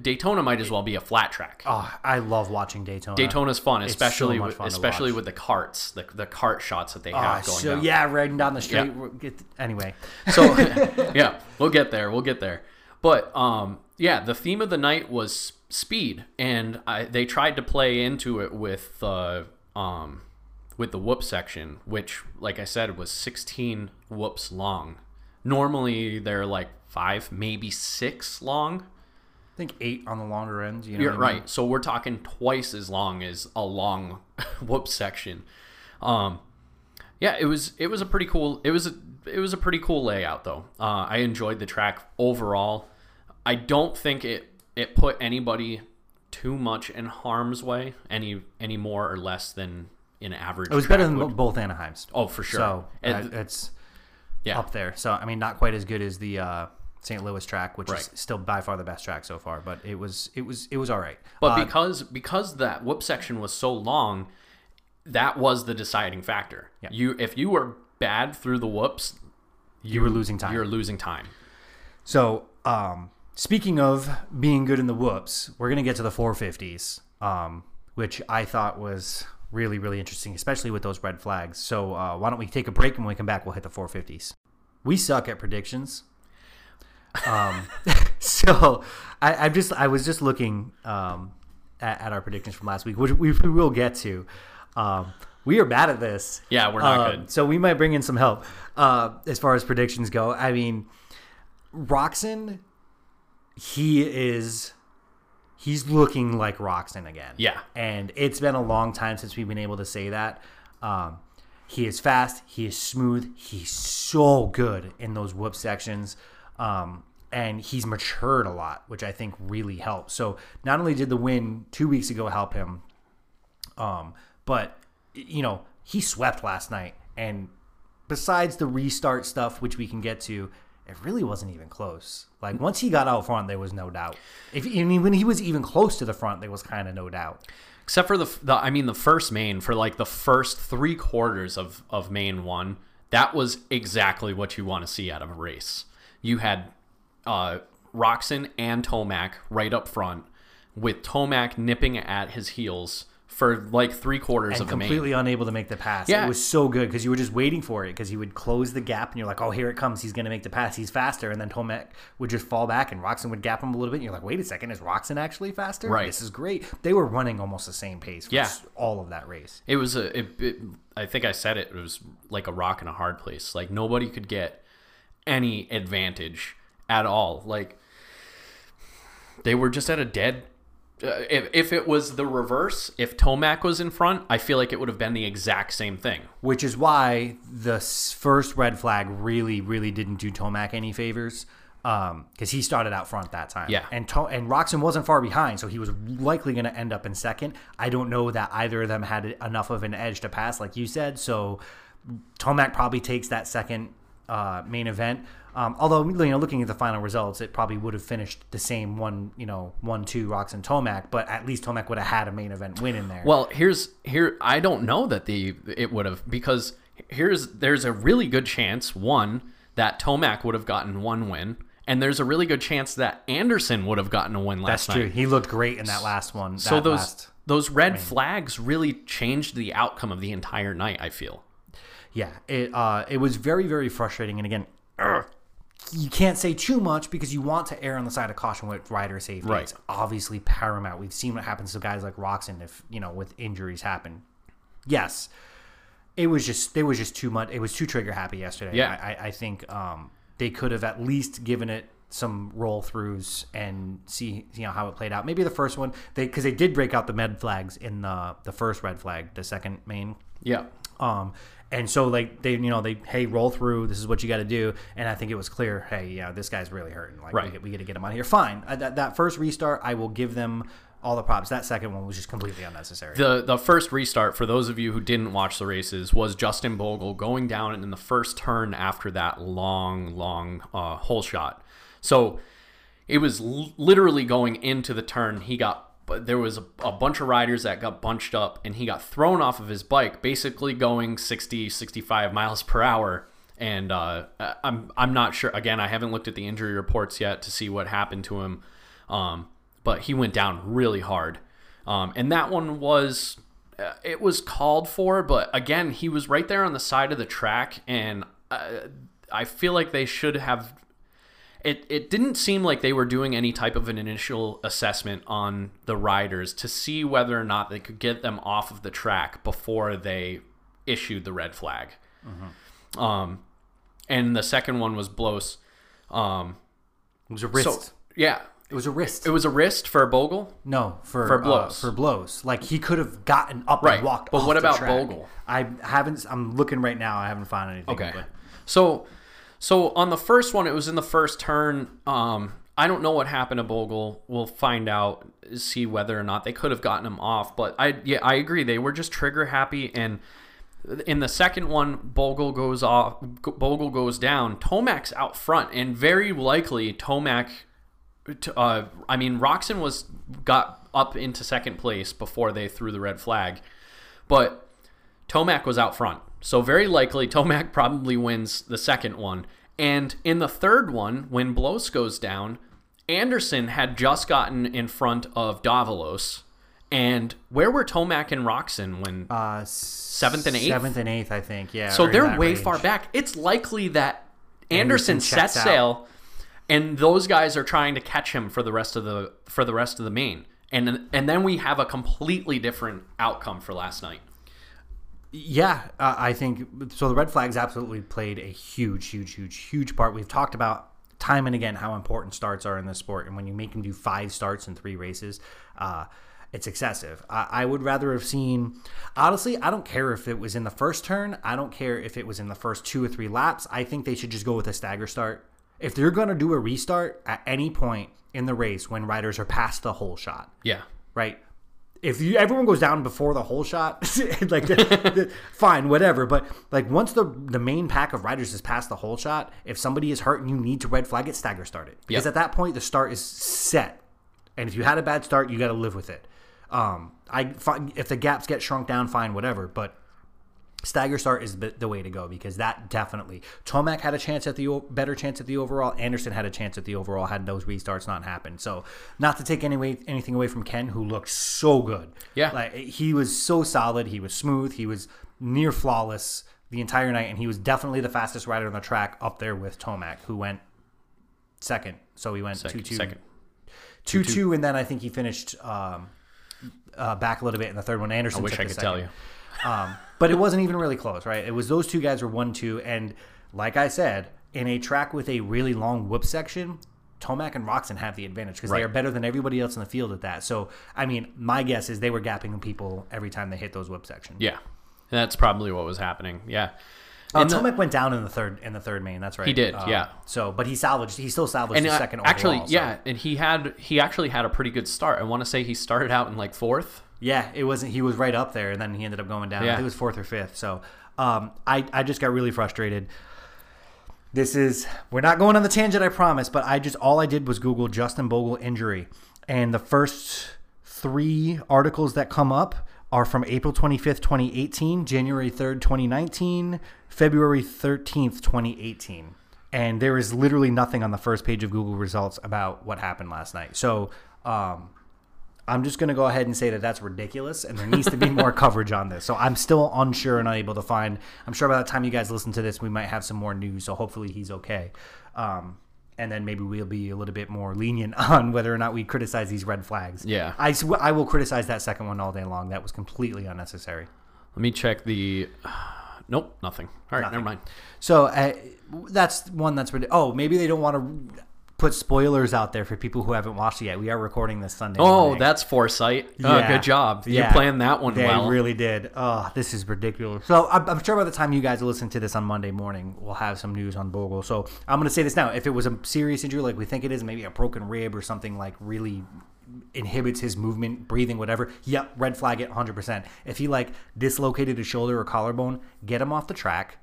Daytona might as well be a flat track. Oh, I love watching Daytona. Daytona's fun, It's especially so with, fun especially with the carts, the, the cart shots that they Oh, have going so down. yeah, riding down the street. Yeah. anyway, So yeah, we'll get there. We'll get there. But um, yeah, the theme of the night was speed, and I, they tried to play into it with the um, with the whoop section, which, like I said, was 16 whoops long. Normally they're like five, maybe six long. Think eight on the longer ends. You know You're I mean? right. So we're talking twice as long as a long whoop section. Um, yeah, it was it was a pretty cool it was a it was a pretty cool layout though. Uh, I enjoyed the track overall. I don't think it it put anybody too much in harm's way any any more or less than an average. It was better than both Anaheims. Oh, for sure. So And- uh, it's yeah. up there. So I mean, not quite as good as the uh, St. Louis track, which Right. is still by far the best track so far. But it was it was it was all right. But Uh, because because that whoop section was so long, that was the deciding factor. Yeah. You if you were bad through the whoops, you were losing time. you're losing time. So, um, speaking of being good in the whoops, we're gonna get to the 450s, um, which I thought was really really interesting, especially with those red flags. So, uh, why don't we take a break and when we come back, we'll hit the 450s. We suck at predictions. Um, so I, I'm just I was just looking um, at, at our predictions from last week, which we, we will get to. Um, we are bad at this. Yeah, we're not Um, good. So we might bring in some help uh, as far as predictions go. I mean, Roczen, he is he's looking like Roczen again. Yeah. and it's been a long time since we've been able to say that. Um, he is fast. He is smooth. He's so good in those whoop sections. Um, and he's matured a lot, which I think really helps. So not only did the win two weeks ago help him, um, but you know he swept last night. And besides the restart stuff, which we can get to, it really wasn't even close. Like once he got out front, there was no doubt. If I mean when he was even close to the front, there was kind of no doubt. except for the, the I mean the first main for like the first three quarters of of main one that was exactly what you want to see out of a race. You had uh, Roczen and Tomac right up front with Tomac nipping at his heels for like three quarters and of the main. completely unable to make the pass. Yeah. It was so good because you were just waiting for it because he would close the gap and you're like, oh, here it comes. He's going to make the pass. He's faster. And then Tomac would just fall back and Roczen would gap him a little bit. And you're like, wait a second, is Roczen actually faster? Right. This is great. They were running almost the same pace for Yeah. all of that race. It was a. It, it, I think I said it. It was like a rock in a hard place. Like nobody could get any advantage at all. Like they were just at a dead. Uh, if if it was the reverse, if Tomac was in front, I feel like it would have been the exact same thing. Which is why the first red flag really, really didn't do Tomac any favors. Because he started out front that time, Yeah. and to- and Roczen wasn't far behind, so he was likely going to end up in second. I don't know that either of them had enough of an edge to pass, like you said. So Tomac probably takes that second uh, main event. Um, although you know, looking at the final results, it probably would have finished the same one, you know, one two Roczen Tomac, but at least Tomac would have had a main event win in there. Well, here's here. I don't know that the it would have because here's there's a really good chance one that Tomac would have gotten one win, and there's a really good chance that Anderson would have gotten a win last night. that's true. night. He looked great in that last one. So that those last- those red flags really changed the outcome of the entire night. I feel. yeah, it uh, it was very very frustrating. And again, you can't say too much because you want to err on the side of caution with rider safety. Right. It's obviously paramount. We've seen what happens to guys like Roczen if you know with injuries happen. Yes, it was just it was just too much. It was too trigger happy yesterday. Yeah. I, I, think um, they could have at least given it some roll throughs and see you know how it played out. Maybe the first one they because they did break out the med flags in the the first red flag, the second main Yeah. um, and so like they, you know, they hey roll through. This is what you got to do. And I think it was clear. Hey, yeah, this guy's really hurting. Like Right. we, we got to get him out of here. Fine. Uh, that, that first restart, I will give them all the props. That second one was just completely unnecessary. The the first restart for those of you who didn't watch the races was Justin Bogle going down in the first turn after that long long uh, hole shot. So it was l- literally going into the turn. He got but there was a, a bunch of riders that got bunched up and he got thrown off of his bike basically going 60 65 miles per hour. And uh, I'm I'm not sure again I haven't looked at the injury reports yet to see what happened to him. Um, but he went down really hard. Um, and that one was uh, it was called for but again he was right there on the side of the track and uh, I feel like they should have it, it didn't seem like they were doing any type of an initial assessment on the riders to see whether or not they could get them off of the track before they issued the red flag. Um, and the second one was Blose. Um, it was a wrist. so yeah, it was a wrist. it was a wrist for Bogle. no, for For uh, Blose. for Blose. Like he could have gotten up Right, and walked. but what about. Bogle? I haven't. I'm looking right now. I haven't found anything. Okay. But So, so on the first one, it was in the first turn. Um, I don't know what happened to Bogle. We'll find out, see whether or not they could have gotten him off. But I, yeah, I agree. They were just trigger happy. And in the second one, Bogle goes off. Bogle goes down. Tomac's out front, and very likely Tomac. Uh, I mean, Roczen was got up into second place before they threw the red flag, but Tomac was out front. So very likely Tomac probably wins the second one. And in the third one, when Blose goes down, Anderson had just gotten in front of Davalos. And where were Tomac and Roczen when uh, seventh and eighth? seventh and eighth, I think. Yeah. So they're way range. far back. It's likely that Anderson, Anderson sets sail and those guys are trying to catch him for the rest of the for the rest of the main. And and then we have a completely different outcome for last night. Yeah, uh, I think so. The red flags absolutely played a huge, huge, huge, huge part. We've talked about time and again how important starts are in this sport, and when you make them do five starts in three races, uh, it's excessive. I, I would rather have seen. Honestly, I don't care if it was in the first turn. I don't care if it was in the first two or three laps. I think they should just go with a stagger start. If they're going to do a restart at any point in the race when riders are past the hole shot, Yeah. right? If you everyone goes down before the hole shot, like fine, whatever. But like once the the main pack of riders is past the hole shot, if somebody is hurt and you need to red flag it, stagger start it because Yep. at that point the start is set, and if you had a bad start, you got to live with it. Um, I if the gaps get shrunk down, fine, whatever. But stagger start is the way to go because that definitely Tomac had a chance at the better chance at the overall. Anderson had a chance at the overall had those restarts not happened. So not to take any way, anything away from Ken, who looked so good. Yeah. like he was so solid. He was smooth. He was near flawless the entire night, and he was definitely the fastest rider on the track up there with Tomac, who went second. So he went Second. two two second. two two, and then I think he finished um, uh, back a little bit in the third one. Anderson. I wish took I the could second. tell you. Um, but it wasn't even really close, right? It was those two guys were one two, and like I said, in a track with a really long whoop section, Tomac and Roczen have the advantage because they are better than everybody else in the field at that. So, I mean, my guess is they were gapping people every time they hit those whip sections. Yeah. That's probably what was happening. Yeah. Uh, And the- Tomac went down in the third in the third main. That's right. He did, Uh, yeah. So, but he salvaged. He still salvaged and the uh, second. actually, overall, so- yeah, and he had he actually had a pretty good start. I want to say he started out in like fourth. Yeah, it wasn't. He was right up there, and then he ended up going down. I Yeah. think it was fourth or fifth. So, um, I I just got really frustrated. This is we're not going on the tangent, I promise. But I just all I did was Google Justin Bogle injury, and the first three articles that come up are from April twenty fifth, twenty eighteen, January third, twenty nineteen, February thirteenth, twenty eighteen. And there is literally nothing on the first page of Google results about what happened last night. So, um, I'm just going to go ahead and say that that's ridiculous, and there needs to be more coverage on this. So I'm still unsure and unable to find. I'm sure by the time you guys listen to this, we might have some more news. So hopefully he's okay, um, and then maybe we'll be a little bit more lenient on whether or not we criticize these red flags. Yeah. I sw- I will criticize that second one all day long. That was completely unnecessary. Let me check the. Nope, nothing. All right, Nothing. never mind. So uh, that's one that's ridiculous. Oh, maybe they don't want to put spoilers out there for people who haven't watched it yet. We are recording this Sunday. Oh, morning. that's foresight. Oh, Yeah. good job. You Yeah. planned that one They well. really did. Oh, this is ridiculous. So I'm, I'm sure by the time you guys listen to this on Monday morning, we'll have some news on Bogle. So I'm going to say this now: if it was a serious injury like we think it is, maybe a broken rib or something like really inhibits his movement, breathing, whatever. Yep, red flag it 100%. If he like dislocated his shoulder or collarbone, get him off the track.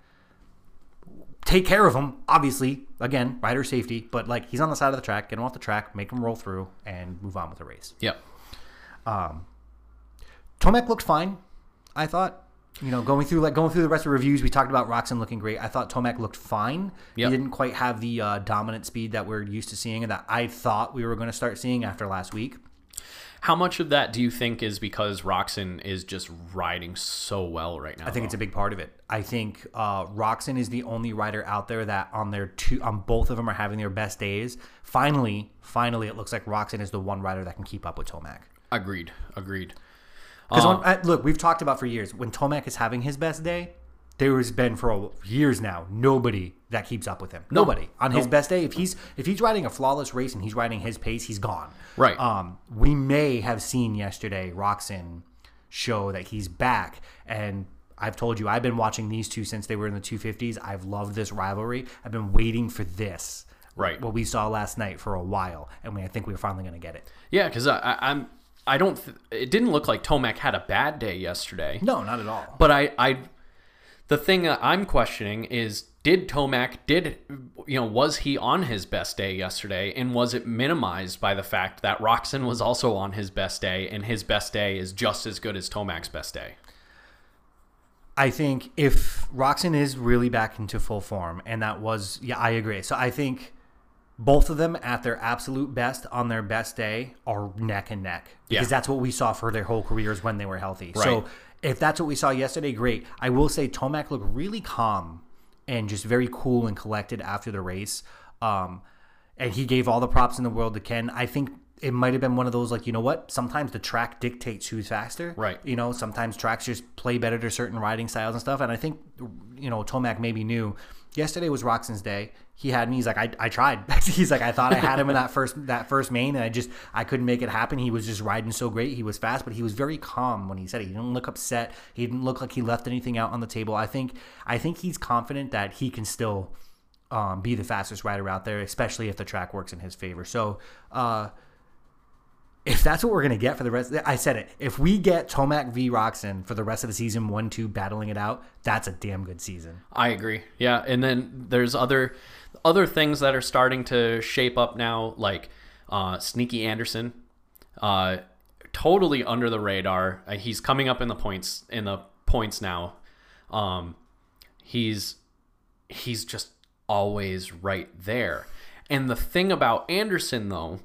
Take care of him, obviously. Again, rider safety, but like he's on the side of the track, get him off the track, make him roll through, and move on with the race. Yep. Tomac looked fine. I thought. You know, going through like going through the rest of the reviews, we talked about Roczen looking great. I thought Tomac looked fine. Yep. He didn't quite have the uh, dominant speed that we're used to seeing, and that I thought we were going to start seeing after last week. How much of that do you think is because Roczen is just riding so well right now? I think it's a big part of it. I think uh, Roczen is the only rider out there that on their two, on both of them are having their best days. Finally, finally, it looks like Roczen is the one rider that can keep up with Tomac. agreed. Agreed. Because Uh, look, we've talked about for years when Tomac is having his best day. There has been for years now nobody that keeps up with him. Nobody on his No. best day. If he's if he's riding a flawless race and he's riding his pace, he's gone. Right. Um, we may have seen yesterday Roczen show that he's back, and I've told you I've been watching these two since they were in the 250s. I've loved this rivalry. I've been waiting for this. Right. What we saw last night for a while, and we, I think we're finally going to get it. yeah, because I, I, I'm. I don't. Th- it didn't look like Tomac had a bad day yesterday. No, not at all. But I, I, the thing that I'm questioning is, did Tomac did you know was he on his best day yesterday, and was it minimized by the fact that Roczen was also on his best day, and his best day is just as good as Tomac's best day? I think if Roczen is really back into full form, and that was, yeah, I agree. So I think both of them at their absolute best on their best day are neck and neck because Yeah. that's what we saw for their whole careers when they were healthy. Right. So if that's what we saw yesterday, great. I will say Tomac looked really calm and just very cool and collected after the race. Um, and he gave all the props in the world to Ken. I think it might have been one of those like, you know what? Sometimes the track dictates who's faster. Right. You know, sometimes tracks just play better to certain riding styles and stuff. And I think, you know, Tomac maybe knew yesterday was Roczen's day. He had me. He's like, I, I tried. he's like, I thought I had him in that first that first main, and I just I couldn't make it happen. He was just riding so great. He was fast, but he was very calm when he said it. He didn't look upset. He didn't look like he left anything out on the table. I think I think he's confident that he can still um, be the fastest rider out there, especially if the track works in his favor. So. Uh, if that's what we're gonna get for the rest, I said it. If we get Tomac v Roczen for the rest of the season, one two battling it out, that's a damn good season. I agree. Yeah, and then there's other other things that are starting to shape up now, like uh, Sneaky Anderson, uh, totally under the radar. Uh, he's coming up in the points in the points now. Um, he's he's just always right there. And the thing about Anderson though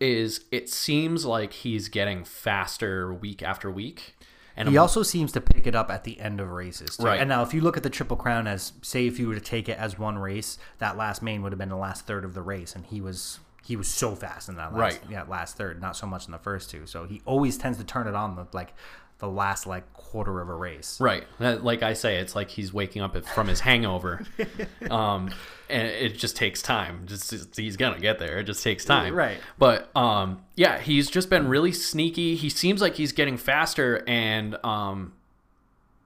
is it seems like he's getting faster week after week. And He I'm- also seems to pick it up at the end of races. Too. Right. And now, if you look at the Triple Crown as, say, if you were to take it as one race, that last main would have been the last third of the race, and he was he was so fast in that last, Right. yeah, last third, not so much in the first two. So he always tends to turn it on the like the last like quarter of a race. Right. Like I say, it's like he's waking up from his hangover. um, and it just takes time. Just, just- he's gonna get there. It just takes time. Right. But um, yeah, he's just been really sneaky. He seems like he's getting faster, and um,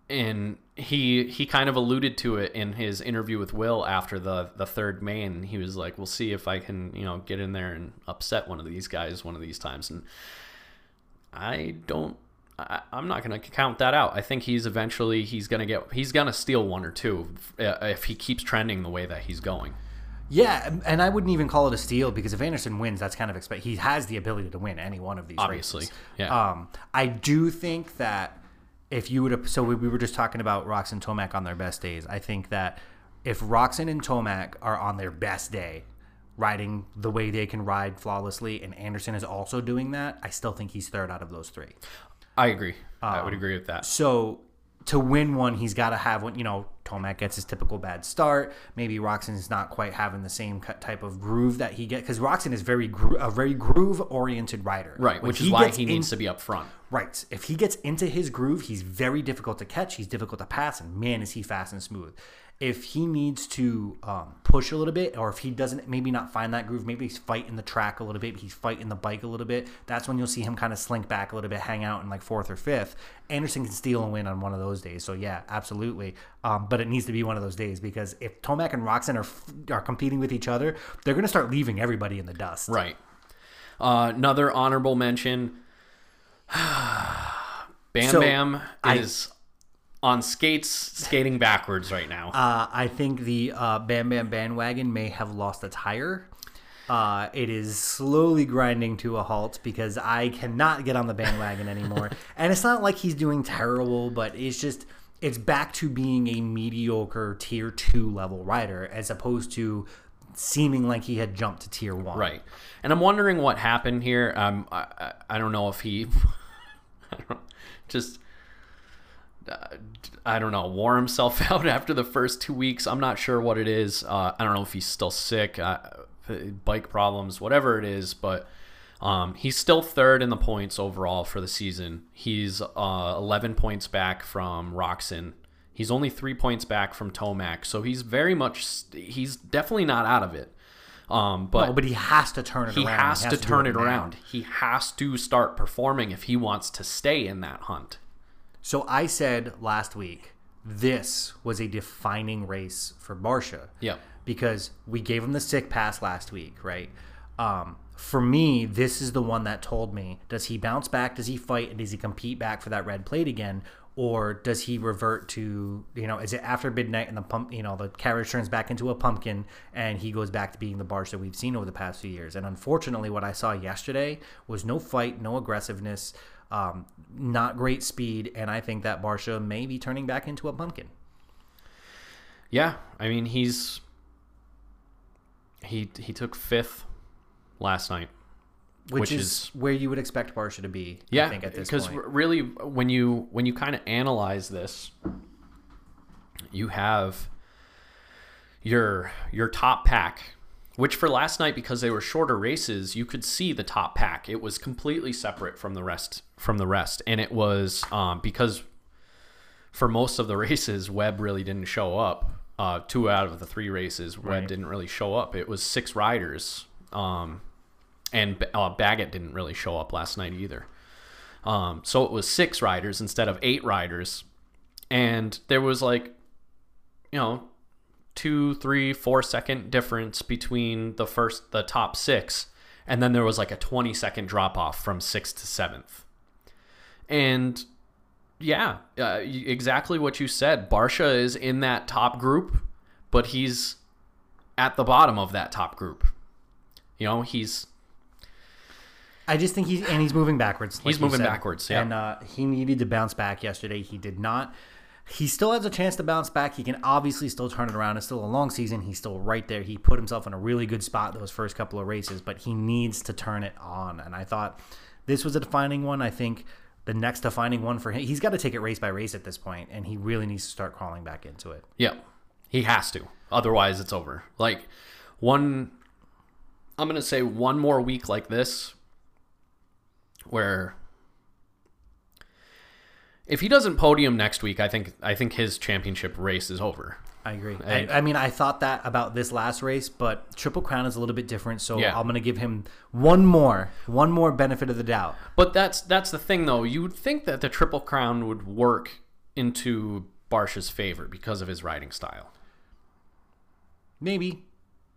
and he he kind of alluded to it in his interview with Will after the the third main. He was like, "We'll see if I can you know get in there and upset one of these guys one of these times." And I don't. I, I'm not going to count that out. I think he's eventually he's going to get he's going to steal one or two uh, if he keeps trending the way that he's going. Yeah, and- and I wouldn't even call it a steal because if Anderson wins, that's kind of expect. He has the ability to win any one of these Obviously, races. yeah. Um, I do think that if you would have, so we, we were just talking about Rox and Tomac on their best days. I think that if Roczen and Tomac are on their best day, riding the way they can ride flawlessly, and Anderson is also doing that, I still think he's third out of those three. I agree. I Um, would agree with that. So to win one, he's got to have one. You know, Tomac gets his typical bad start. Maybe Roczen is not quite having the same cut- type of groove that he gets because Roczen is very gro- a very groove oriented rider. Right, When which is why he in- needs to be up front. Right. If he gets into his groove, he's very difficult to catch. He's difficult to pass, and man, is he fast and smooth. If he needs to um, push a little bit, or if he doesn't, maybe not find that groove, maybe he's fighting the track a little bit, he's fighting the bike a little bit. That's when you'll see him kind of slink back a little bit, hang out in like fourth or fifth. Anderson can steal and win on one of those days. So yeah, absolutely. Um, but it needs to be one of those days because if Tomac and Roczen are are competing with each other, they're going to start leaving everybody in the dust. Right. Uh, another honorable mention. Bam So, Bam I- is on skates, skating backwards right now. Uh, I think the uh, Bam Bam bandwagon may have lost a tire. Uh, it is slowly grinding to a halt because I cannot get on the bandwagon anymore. and it's not like he's doing terrible, but it's just it's back to being a mediocre tier two level rider as opposed to seeming like he had jumped to tier one. Right. And I'm wondering what happened here. Um, I, I, I don't know if he I don't, just, I don't know, wore himself out after the first two weeks. I'm not sure what it is. Uh, I don't know if he's still sick, uh, bike problems, whatever it is, but um, he's still third in the points overall for the season. He's uh, 11 points back from Roczen. He's only three points back from Tomac, so he's very much, he's definitely not out of it. Um, but No, but he has to turn it he around. has, to, do turn it around. He has to start performing if he wants to stay in that hunt. So I said last week, this was a defining race for Barcia. Yep. Because we gave him the sick pass last week, right? Um, for me, this is the one that told me: Does he bounce back? Does he fight? And does he compete back for that red plate again? Or does he revert to you know? Is it after midnight and the pump? You know, the carriage turns back into a pumpkin, and he goes back to being the Barcia we've seen over the past few years. And unfortunately, what I saw yesterday was no fight, no aggressiveness. Um, not great speed, and I think that Barcia may be turning back into a pumpkin. Yeah, I mean he's he he took fifth last night. Which, Which is, is- where you would expect Barcia to be. Yeah, I think at this because really, when you when you kind of analyze this, you have your your top pack, which for last night because they were shorter races, you could see the top pack. It was completely separate from the rest from the rest, and it was um, because for most of the races, Webb really didn't show up. uh, two out of the three races, Webb Right. didn't really show up. It was six riders, um, and uh, Baggett didn't really show up last night either. Um, so it was six riders instead of eight riders, and there was like, you know, two, three, four second difference between the first, the top six, and then there was like a twenty second drop off from sixth to seventh, and yeah, uh, exactly what you said. Barcia is in that top group, but he's at the bottom of that top group. You know, he's I just think he's and he's moving backwards. like He's moving said. backwards, yeah. And uh, he needed to bounce back yesterday. He did not. He still has a chance to bounce back. He can obviously still turn it around. It's still a long season. He's still right there. He put himself in a really good spot those first couple of races, but he needs to turn it on. And I thought this was a defining one. I think the next defining one for him, he's got to take it race by race at this point, and he really needs to start crawling back into it. yeah, he has to. Otherwise, it's over. Like one, I'm gonna say one more week like this, where if he doesn't podium next week, I think I think his championship race is over. I agree. I- I, mean, I thought that about this last race, but Triple Crown is a little bit different. So Yeah. I'm going to give him one more, one more benefit of the doubt. But that's that's the thing, though. You would think that the Triple Crown would work into Barcia's favor because of his riding style. Maybe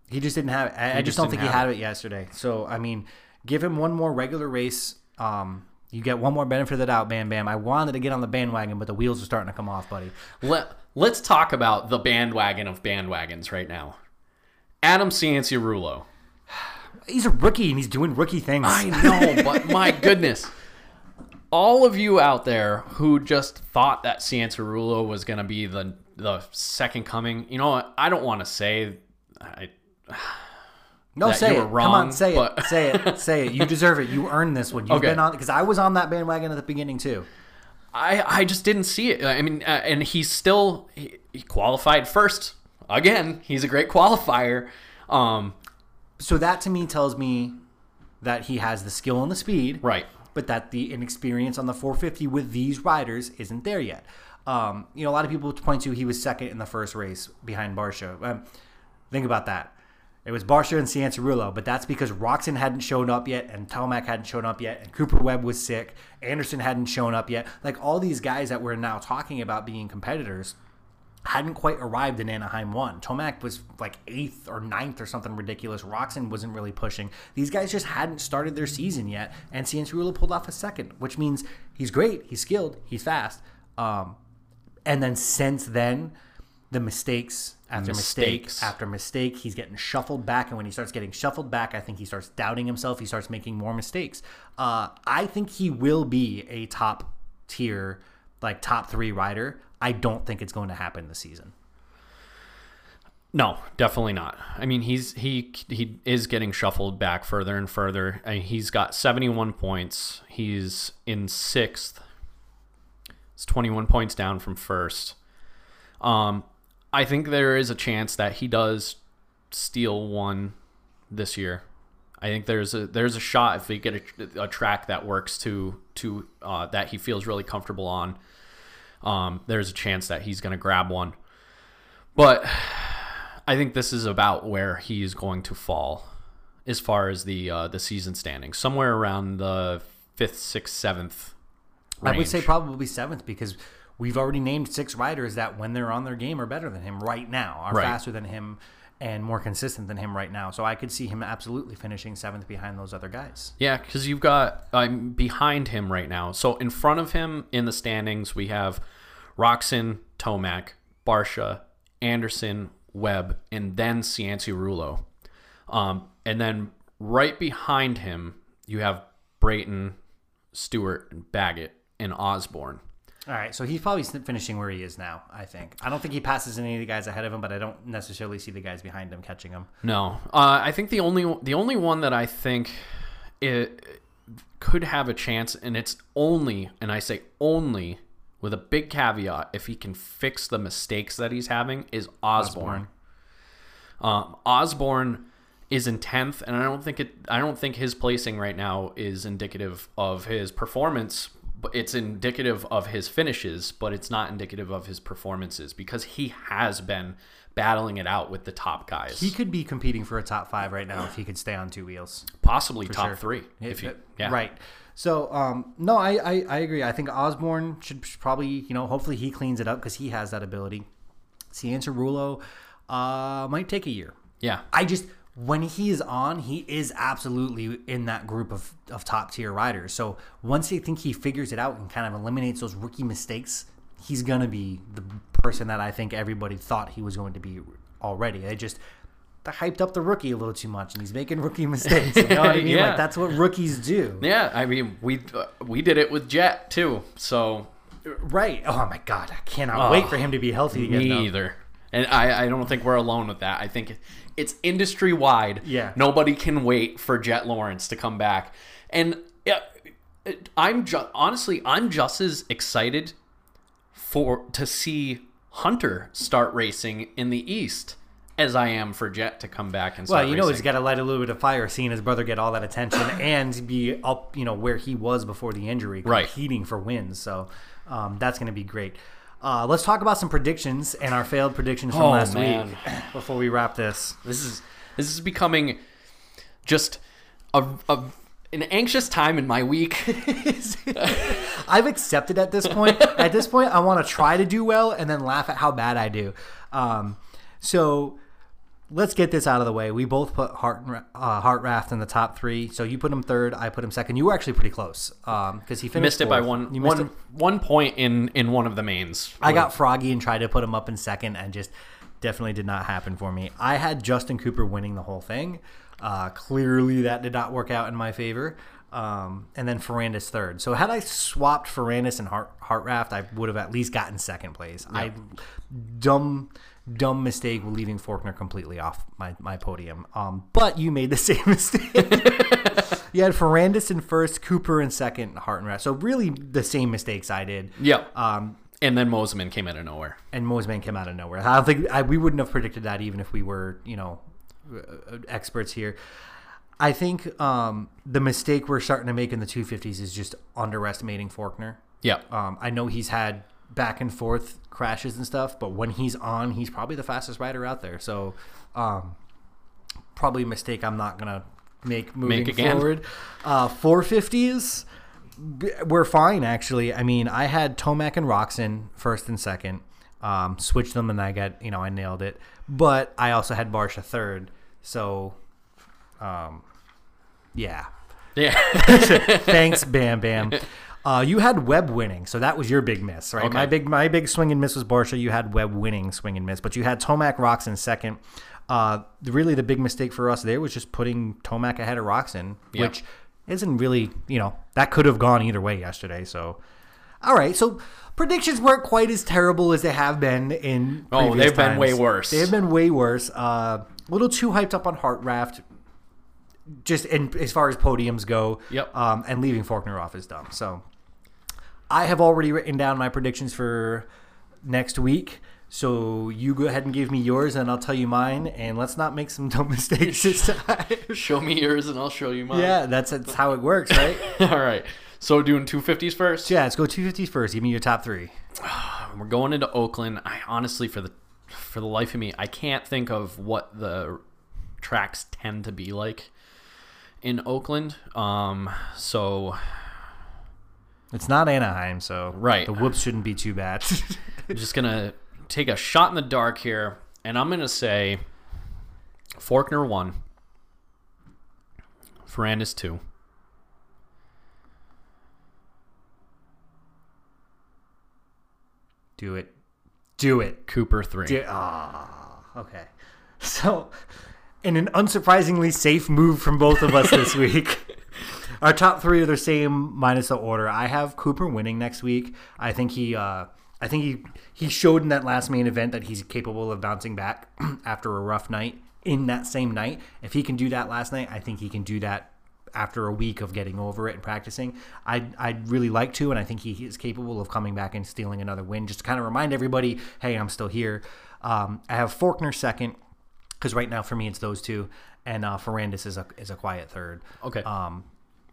he just didn't have it. I, I just just don't think he had it yesterday. So I mean, give him one more regular race. Um, you get one more benefit of the doubt, Bam Bam. I wanted to get on the bandwagon, but the wheels are starting to come off, buddy. Let Let's talk about the bandwagon of bandwagons right now. Adam Cianciarulo. He's a rookie and he's doing rookie things. I know, but my goodness. All of you out there who just thought that Cianciarulo was going to be the the second coming, you know what? I don't want to say I, no, say it. were Come on, wrong, say it. say it. Say it. You deserve it. You earned this one. You've Okay. been on because I was on that bandwagon at the beginning too. I I just didn't see it. I mean, uh, and he's still he, he qualified first again. He's a great qualifier. Um, So that to me tells me that he has the skill and the speed, right. but that the inexperience on the 450 with these riders isn't there yet. Um, you know, a lot of people point to he was second in the first race behind Barcia. Um, think about that. It was Barcia and Cianciarulo, but that's because Roczen hadn't shown up yet, and Tomac hadn't shown up yet, and Cooper Webb was sick. Anderson hadn't shown up yet. Like all these guys that we're now talking about being competitors hadn't quite arrived in Anaheim 1. Tomac was like eighth or ninth or something ridiculous. Roczen wasn't really pushing. These guys just hadn't started their season yet, and Cianciarulo pulled off a second, which means he's great, he's skilled, he's fast. Um, and then since then, the mistakes after mistake Mistakes. after mistake, he's getting shuffled back. And when he starts getting shuffled back, I think he starts doubting himself. He starts making more mistakes. Uh, I think he will be a top tier, like top three rider. I don't think it's going to happen this season. No, definitely not. I mean, he's he he is getting shuffled back further and further. I mean, he's got 71 points. He's in sixth. It's 21 points down from first. Um, I think there is a chance that he does steal one this year. I think there's a there's a shot if we get a, a track that works to to uh, that he feels really comfortable on. Um, there's a chance that he's going to grab one, but I think this is about where he is going to fall as far as the uh, the season standing, somewhere around the fifth, sixth, seventh. I would say probably seventh because we've already named six riders that when they're on their game are better than him right now, are Right. faster than him, and more consistent than him right now. So I could see him absolutely finishing seventh behind those other guys. Yeah, because you've got I'm behind him right now. So in front of him in the standings, we have Roczen, Tomac, Barcia, Anderson, Webb, and then Cianciarulo. Um, and then right behind him, you have Brayton, Stewart, and Baggett, and Osborne. All right, so he's probably finishing where he is now. I think. I don't think he passes any of the guys ahead of him, but I don't necessarily see the guys behind him catching him. No, uh, I think the only the only one that I think it could have a chance, and it's only, and I say only, with a big caveat, if he can fix the mistakes that he's having, is Osborne. Um, Osborne is in tenth, and I don't think it. I don't think his placing right now is indicative of his performance, it's indicative of his finishes, but it's not indicative of his performances because he has been battling it out with the top guys. He could be competing for a top five right now if he could stay on two wheels. possibly top sure. three. If you, yeah. Right. So, um, no, I, I, I agree. I think Osborne should probably, you know, hopefully he cleans it up because he has that ability. Cianciarulo uh, might take a year. Yeah. I just when he is on, he is absolutely in that group of, of top tier riders. So once I think he figures it out and kind of eliminates those rookie mistakes, he's gonna be the person that I think everybody thought he was going to be already. They just they hyped up the rookie a little too much, and he's making rookie mistakes. You know what I mean? Yeah. Like that's what rookies do. Yeah, I mean, we uh, we did it with Jett too. So Right. Oh my god, I cannot wait for him to be healthy again. me either. And I, I don't think we're alone with that. I think it's industry wide. Yeah. Nobody can wait for Jett Lawrence to come back. And yeah, I'm ju- honestly I'm just as excited for to see Hunter start racing in the East as I am for Jett to come back and start Well, you know racing. he's got to light a little bit of fire seeing his brother get all that attention and be up, you know, where he was before the injury, Right. competing for wins. So um, that's going to be great. Uh, let's talk about some predictions and our failed predictions from Oh, last man. week before we wrap this. This is this is becoming just a, a an anxious time in my week. I've accepted at this point. at this point, I want to try to do well and then laugh at how bad I do. Um, so let's get this out of the way. We both put Heart uh, Hartranft in the top three. So you put him third. I put him second. You were actually pretty close because he finished missed it by one You missed one it. one point in in one of the mains. I got Froggy and tried to put him up in second, and just definitely did not happen for me. I had Justin Cooper winning the whole thing. Uh, clearly, that did not work out in my favor. Um, and then Ferrandis third. So had I swapped Ferrandis and Heart, Hartranft, I would have at least gotten second place. I dumb dumb mistake leaving Forkner completely off my, my podium. Um, but you made the same mistake. you had Ferrandis in first, Cooper in second, Hartranft. So really the same mistakes I did. Yep. Um, and then Mosiman came out of nowhere. and Mosiman came out of nowhere. I don't think I, we wouldn't have predicted that even if we were, you know, uh, experts here. I think um, the mistake we're starting to make in the 250s is just underestimating Forkner. Yeah. Um, I know he's had back and forth crashes and stuff, but when he's on, he's probably the fastest rider out there. So, um, probably a mistake I'm not gonna make moving Make again. forward. Uh, 450s, b- we're fine actually. I mean, I had Tomac and Roczen first and second. Um, switched them and I got you know I nailed it. But I also had Barcia third. So, um, yeah. Yeah. Thanks, Bam Bam. Uh, you had Webb winning, so that was your big miss, right? Okay. My big my big swing and miss was Barcia. You had Webb winning swing and miss, but you had Tomac Roczen second. Uh, really, the big mistake for us there was just putting Tomac ahead of Roczen, Yeah. which isn't really you know that could have gone either way yesterday. So, all right, so predictions weren't quite as terrible as they have been in. Oh, they've been way worse. They've been way worse. Uh, a little too hyped up on Hartranft just in as far as podiums go. Yep. Um, and leaving Forkner off is dumb. So I have already written down my predictions for next week. So you go ahead and give me yours, and I'll tell you mine. And let's not make some dumb mistakes this time. show me yours and I'll show you mine. yeah, that's, that's how it works, right? All right. So doing 250s first. yeah, let's go 250s first. Give me your top three. We're going into Oakland. I honestly, for the for the life of me, I can't think of what the tracks tend to be like in Oakland. Um, so It's not Anaheim, so Right. the whoops shouldn't be too bad. I'm just gonna take a shot in the dark here, and I'm gonna say Forkner one, Ferrandis two, Do it. Do it. Cooper three. Ah, okay. So, in an unsurprisingly safe move from both of us this week, our top three are the same minus the order. I have Cooper winning next week. I think he, uh, I think he he showed in that last main event that he's capable of bouncing back after a rough night in that same night. If he can do that last night, I think he can do that after a week of getting over it and practicing. I'd, I'd really like to, and I think he is capable of coming back and stealing another win. Just to kind of remind everybody, hey, I'm still here. Um, I have Forkner second because right now for me it's those two, and uh, Ferrandis is a is a quiet third. Okay. Um,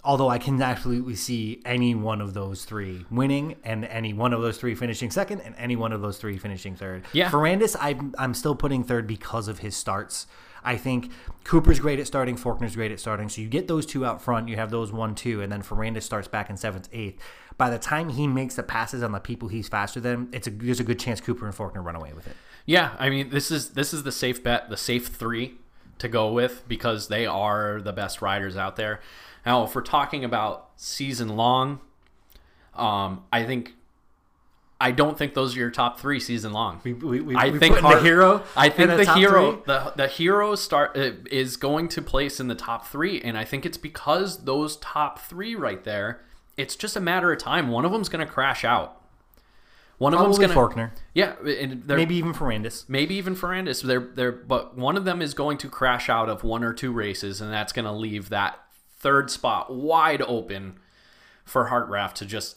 although I can absolutely see any one of those three winning, and any one of those three finishing second, and any one of those three finishing third. Yeah. Ferrandis, I'm I'm still putting third because of his starts. I think Cooper's great at starting, Forkner's great at starting. So you get those two out front, you have those one, two, and then Ferrandis starts back in seventh, eighth. By the time he makes the passes on the people he's faster than, it's a there's a good chance Cooper and Forkner run away with it. Yeah, I mean this is this is the safe bet, the safe three to go with because they are the best riders out there. Now, if we're talking about season long, um, I think I don't think those are your top three season long. We, we, we, I think the hero. I think in the hero, three? the the hero start uh, is going to place in the top three, and I think it's because those top three right there. It's just a matter of time. One of them's going to crash out. One of them's going to Forkner, yeah, and maybe even Ferrandis. maybe even Ferrandis. They're they're but one of them is going to crash out of one or two races, and that's going to leave that third spot wide open for Hartranft to just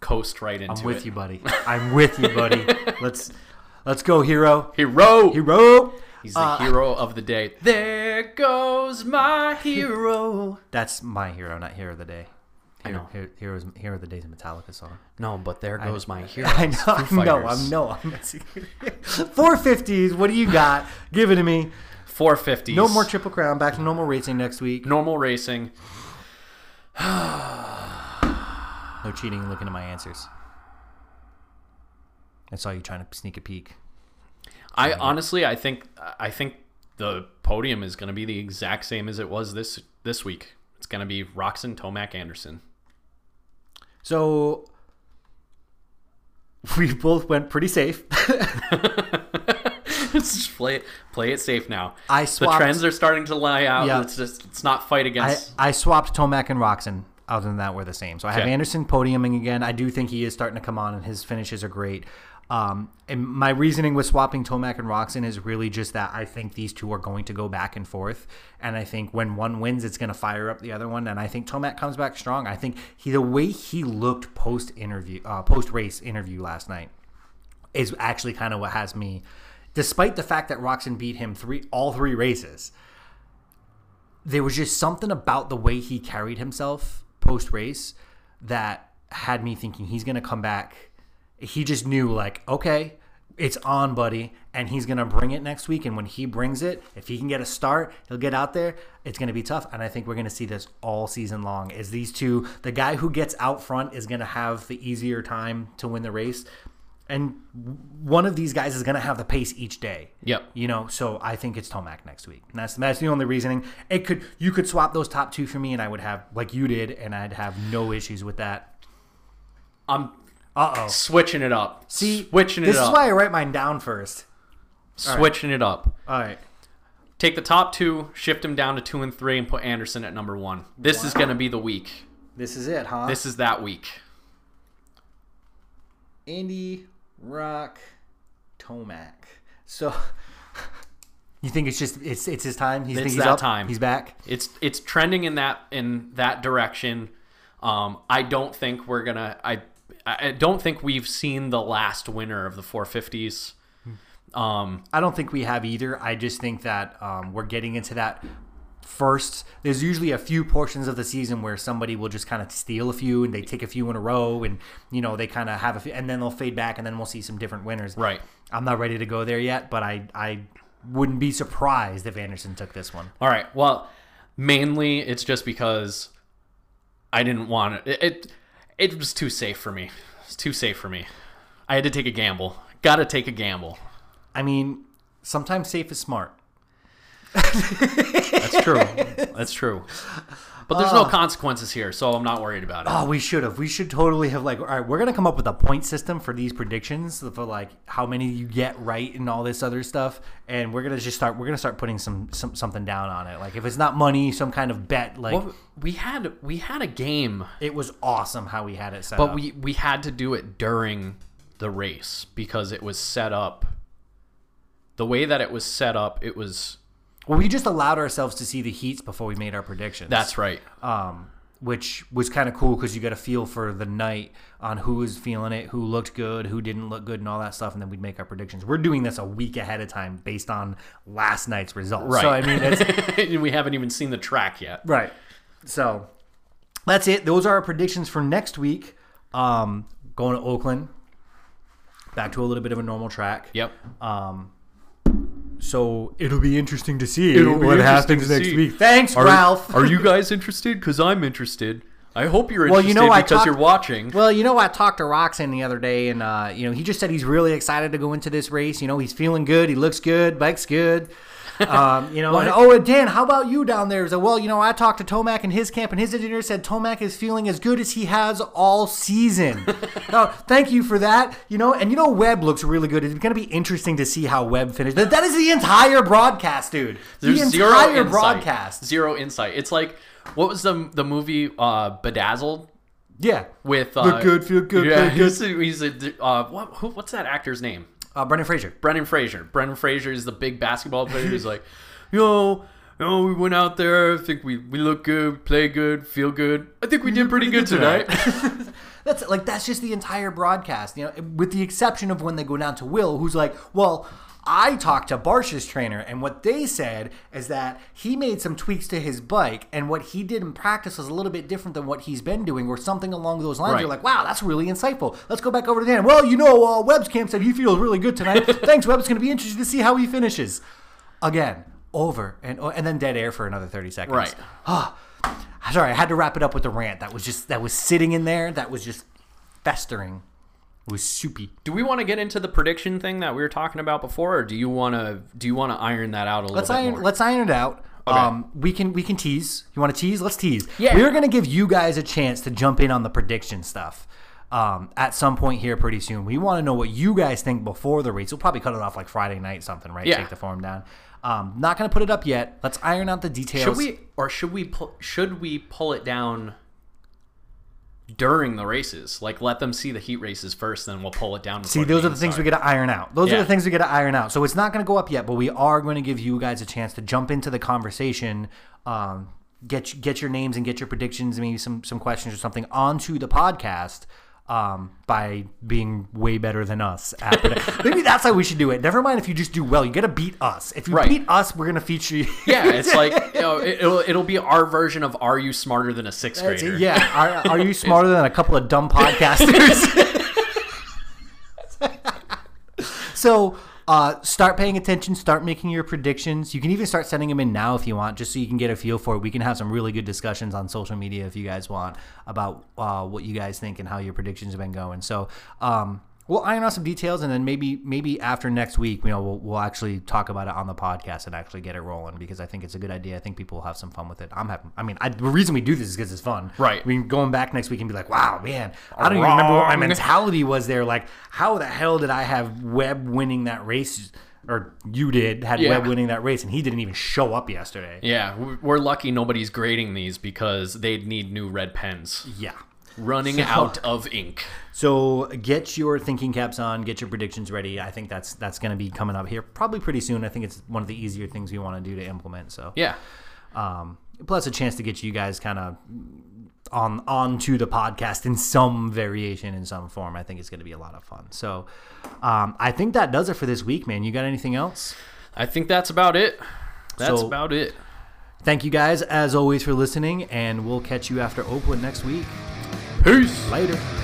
coast right into I'm with it. you, buddy. I'm with you, buddy. let's let's go, hero. Hero, Hero. he's the Uh, hero of the day. There goes my hero. That's my hero, not hero of the day. I know. hero, heroes, hero of the day's Metallica song. No, but there goes my hero. I know, Foo I'm no. I'm no, I'm. Four fifties. What do you got? Give it to me. 450s. No more triple crown. Back to normal racing next week. normal racing. No cheating. Looking at my answers. I saw you trying to sneak a peek. I honestly, I think, I think the podium is going to be the exact same as it was this this week. It's going to be Roczen, Tomac, Anderson. So we both went pretty safe. Let's just play it, play it safe now. I the trends are starting to lie out. Yeah. Let's just let's not fight I, against. I swapped Tomac and Roczen. Other than that, we're the same. So I have Okay. Anderson podiuming again. I do think he is starting to come on, and his finishes are great. Um, and my reasoning with swapping Tomac and Roczen is really just that I think these two are going to go back and forth, and I think when one wins, it's going to fire up the other one. And I think Tomac comes back strong. I think he the way he looked post interview, uh, post race interview last night is actually kind of what has me, despite the fact that Roczen beat him three all three races there was just something about the way he carried himself post race that had me thinking he's to come back. He just knew, like, okay, it's on, buddy, and he's to bring it next week. And when he brings it, if he can get a start, he'll get out there. It's to be tough. And I think we're to see this all season long. Is these two, the guy who gets out front is to have the easier time to win the race. And one of these guys is going to have the pace each day. Yep. You know, so I think it's Tomac next week. And that's that's the only reasoning. It could you could swap those top two for me, and I would have like you did, and I'd have no issues with that. I'm Uh oh. switching it up. See, switching it this up. is why I write mine down first. switching it up. All right. Take the top two, shift them down to two and three, and put Anderson at number one. This is going to be the week. This is it, huh? This is that week. Andy Rock Tomac. So you think it's just it's it's his time? He's It's he's that up? time. He's back. It's it's trending in that in that direction. Um, I don't think we're gonna. I I don't think we've seen the last winner of the 450s. Um, I don't think we have either. I just think that um, we're getting into that first. There's usually a few portions of the season where somebody will just kind of steal a few and they take a few in a row, and you know they kind of have a few, and then they'll fade back, and then we'll see some different winners. right. I'm not ready to go there yet, but I I wouldn't be surprised if Anderson took this one. All right. Well, mainly it's just because I didn't want it. It it, it was too safe for me. It's too safe for me. I had to take a gamble. Got to take a gamble. I mean, sometimes safe is smart. That's true. That's true. But there's no uh. consequences here, so I'm not worried about it. Oh, we should have. We should totally have like. All right, we're gonna come up with a point system for these predictions for uh, like how many you get right and all this other stuff, and we're gonna just start. We're gonna start putting some, some something down on it. Like if it's not money, some kind of bet. Like Well, we had we had a game it was awesome how we had it set But up. we we had to do it during the race because it was set up. The way that it was set up, it was. Well, we just allowed ourselves to see the heats before we made our predictions. That's right. um, which was kind of cool because you get a feel for the night on who was feeling it, who looked good, who didn't look good, and all that stuff, and then we'd make our predictions. We're doing this a week ahead of time based on last night's results. Right. So I mean, it's we haven't even seen the track yet. right. So that's it. Those are our predictions for next week. Um, going to Oakland, back to a little bit of a normal track. Yep. So it'll be interesting to see It'll what happens next see. week. Thanks, Are, Ralph. are you guys interested? Because I'm interested. I hope you're interested Well, you know, I because talked- you're watching. Well, you know, I talked to Roczen the other day, and uh, you know, he just said he's really excited to go into this race. You know, he's feeling good. He looks good. Bike's good. Um, you know, and, oh, and Dan, how about you down there? So, well, you know, I talked to Tomac and his camp, and his engineer said Tomac is feeling as good as he has all season. oh, thank you for that. You know, and you know, Webb looks really good. It's going to be interesting to see how Webb finishes. That, that is the entire broadcast, dude. There's the zero entire insight. broadcast. Zero insight. It's like what was the the movie uh, Bedazzled Yeah. with uh, Look good, feel good, Yeah, feel good. he's he's a uh, what, who, what's that actor's name? Uh, Brendan Fraser. Brendan Fraser. Brendan Fraser is the big basketball player. who's like, you know, we went out there. I think we we look good, play good, feel good. I think we did pretty good tonight. That's like that's just the entire broadcast, you know, with the exception of when they go down to Will, who's like, well. I talked to Barsh's trainer, and what they said is that he made some tweaks to his bike, and what he did in practice was a little bit different than what he's been doing, or something along those lines. Right. You're like, wow, that's really insightful. Let's go back over to Dan. Well, you know, uh, Webb's camp said he feels really good tonight. Thanks, Webb. It's going to be interesting to see how he finishes. Again, over and and then dead air for another thirty seconds. Right. Ah, sorry, I had to wrap it up with the rant. That was just that was sitting in there. That was just festering. It was soupy. Do we want to get into the prediction thing that we were talking about before, or do you want to do you want to iron that out a little Let's bit iron. more? Let's iron it out. Um, we can we can tease. You want to tease? Let's tease. Yeah. We're gonna give you guys a chance to jump in on the prediction stuff. Um, at some point here, pretty soon. We want to know what you guys think before the race. We'll probably cut it off like Friday night, something, right? Yeah. Take the form down. Um, not gonna put it up yet. Let's iron out the details. Should we or should we pull, should we pull it down during the races? Like let them see the heat races first, then we'll pull it down. See, those are the things we got to iron out. Those are the things we got to iron out. So it's not going to go up yet, but we are going to give you guys a chance to jump into the conversation, um, get get your names and get your predictions, maybe some some questions or something onto the podcast. Um, by being way better than us, at maybe that's how we should do it. Never mind if you just do well, you got to beat us. If you Right. beat us, we're gonna feature you. Yeah, it's like you know, it, it'll it'll be our version of "Are you smarter than a sixth That's grader?" it. yeah. Are, are you smarter than a couple of dumb podcasters? so uh, start paying attention. Start making your predictions. You can even start sending them in now if you want, just so you can get a feel for it. We can have some really good discussions on social media if you guys want about uh, what you guys think and how your predictions have been going. So. Um, We'll iron out some details, and then maybe maybe after next week, you know, we'll, we'll actually talk about it on the podcast and actually get it rolling because I think it's a good idea. I think people will have some fun with it. I'm having. I mean, I, the reason we do this is because it's fun. Right. I mean, going back next week and be like, wow, man, I don't even remember what my mentality was there. Like, how the hell did I have Webb winning that race? Or you did had Yeah. Webb winning that race, and he didn't even show up yesterday. Yeah, we're lucky nobody's grading these because they'd need new red pens. Yeah. Running out of ink. So get your thinking caps on, get your predictions ready. I think that's that's going to be coming up here probably pretty soon. I think it's one of the easier things we want to do to implement. So Yeah. um, plus a chance to get you guys kind of on onto the podcast in some variation in some form. I think it's going to be a lot of fun. So um, I think that does it for this week, man. You got anything else? I think that's about it. That's So- about it. Thank you guys as always for listening, and we'll catch you after Oakland next week. Peace. Later.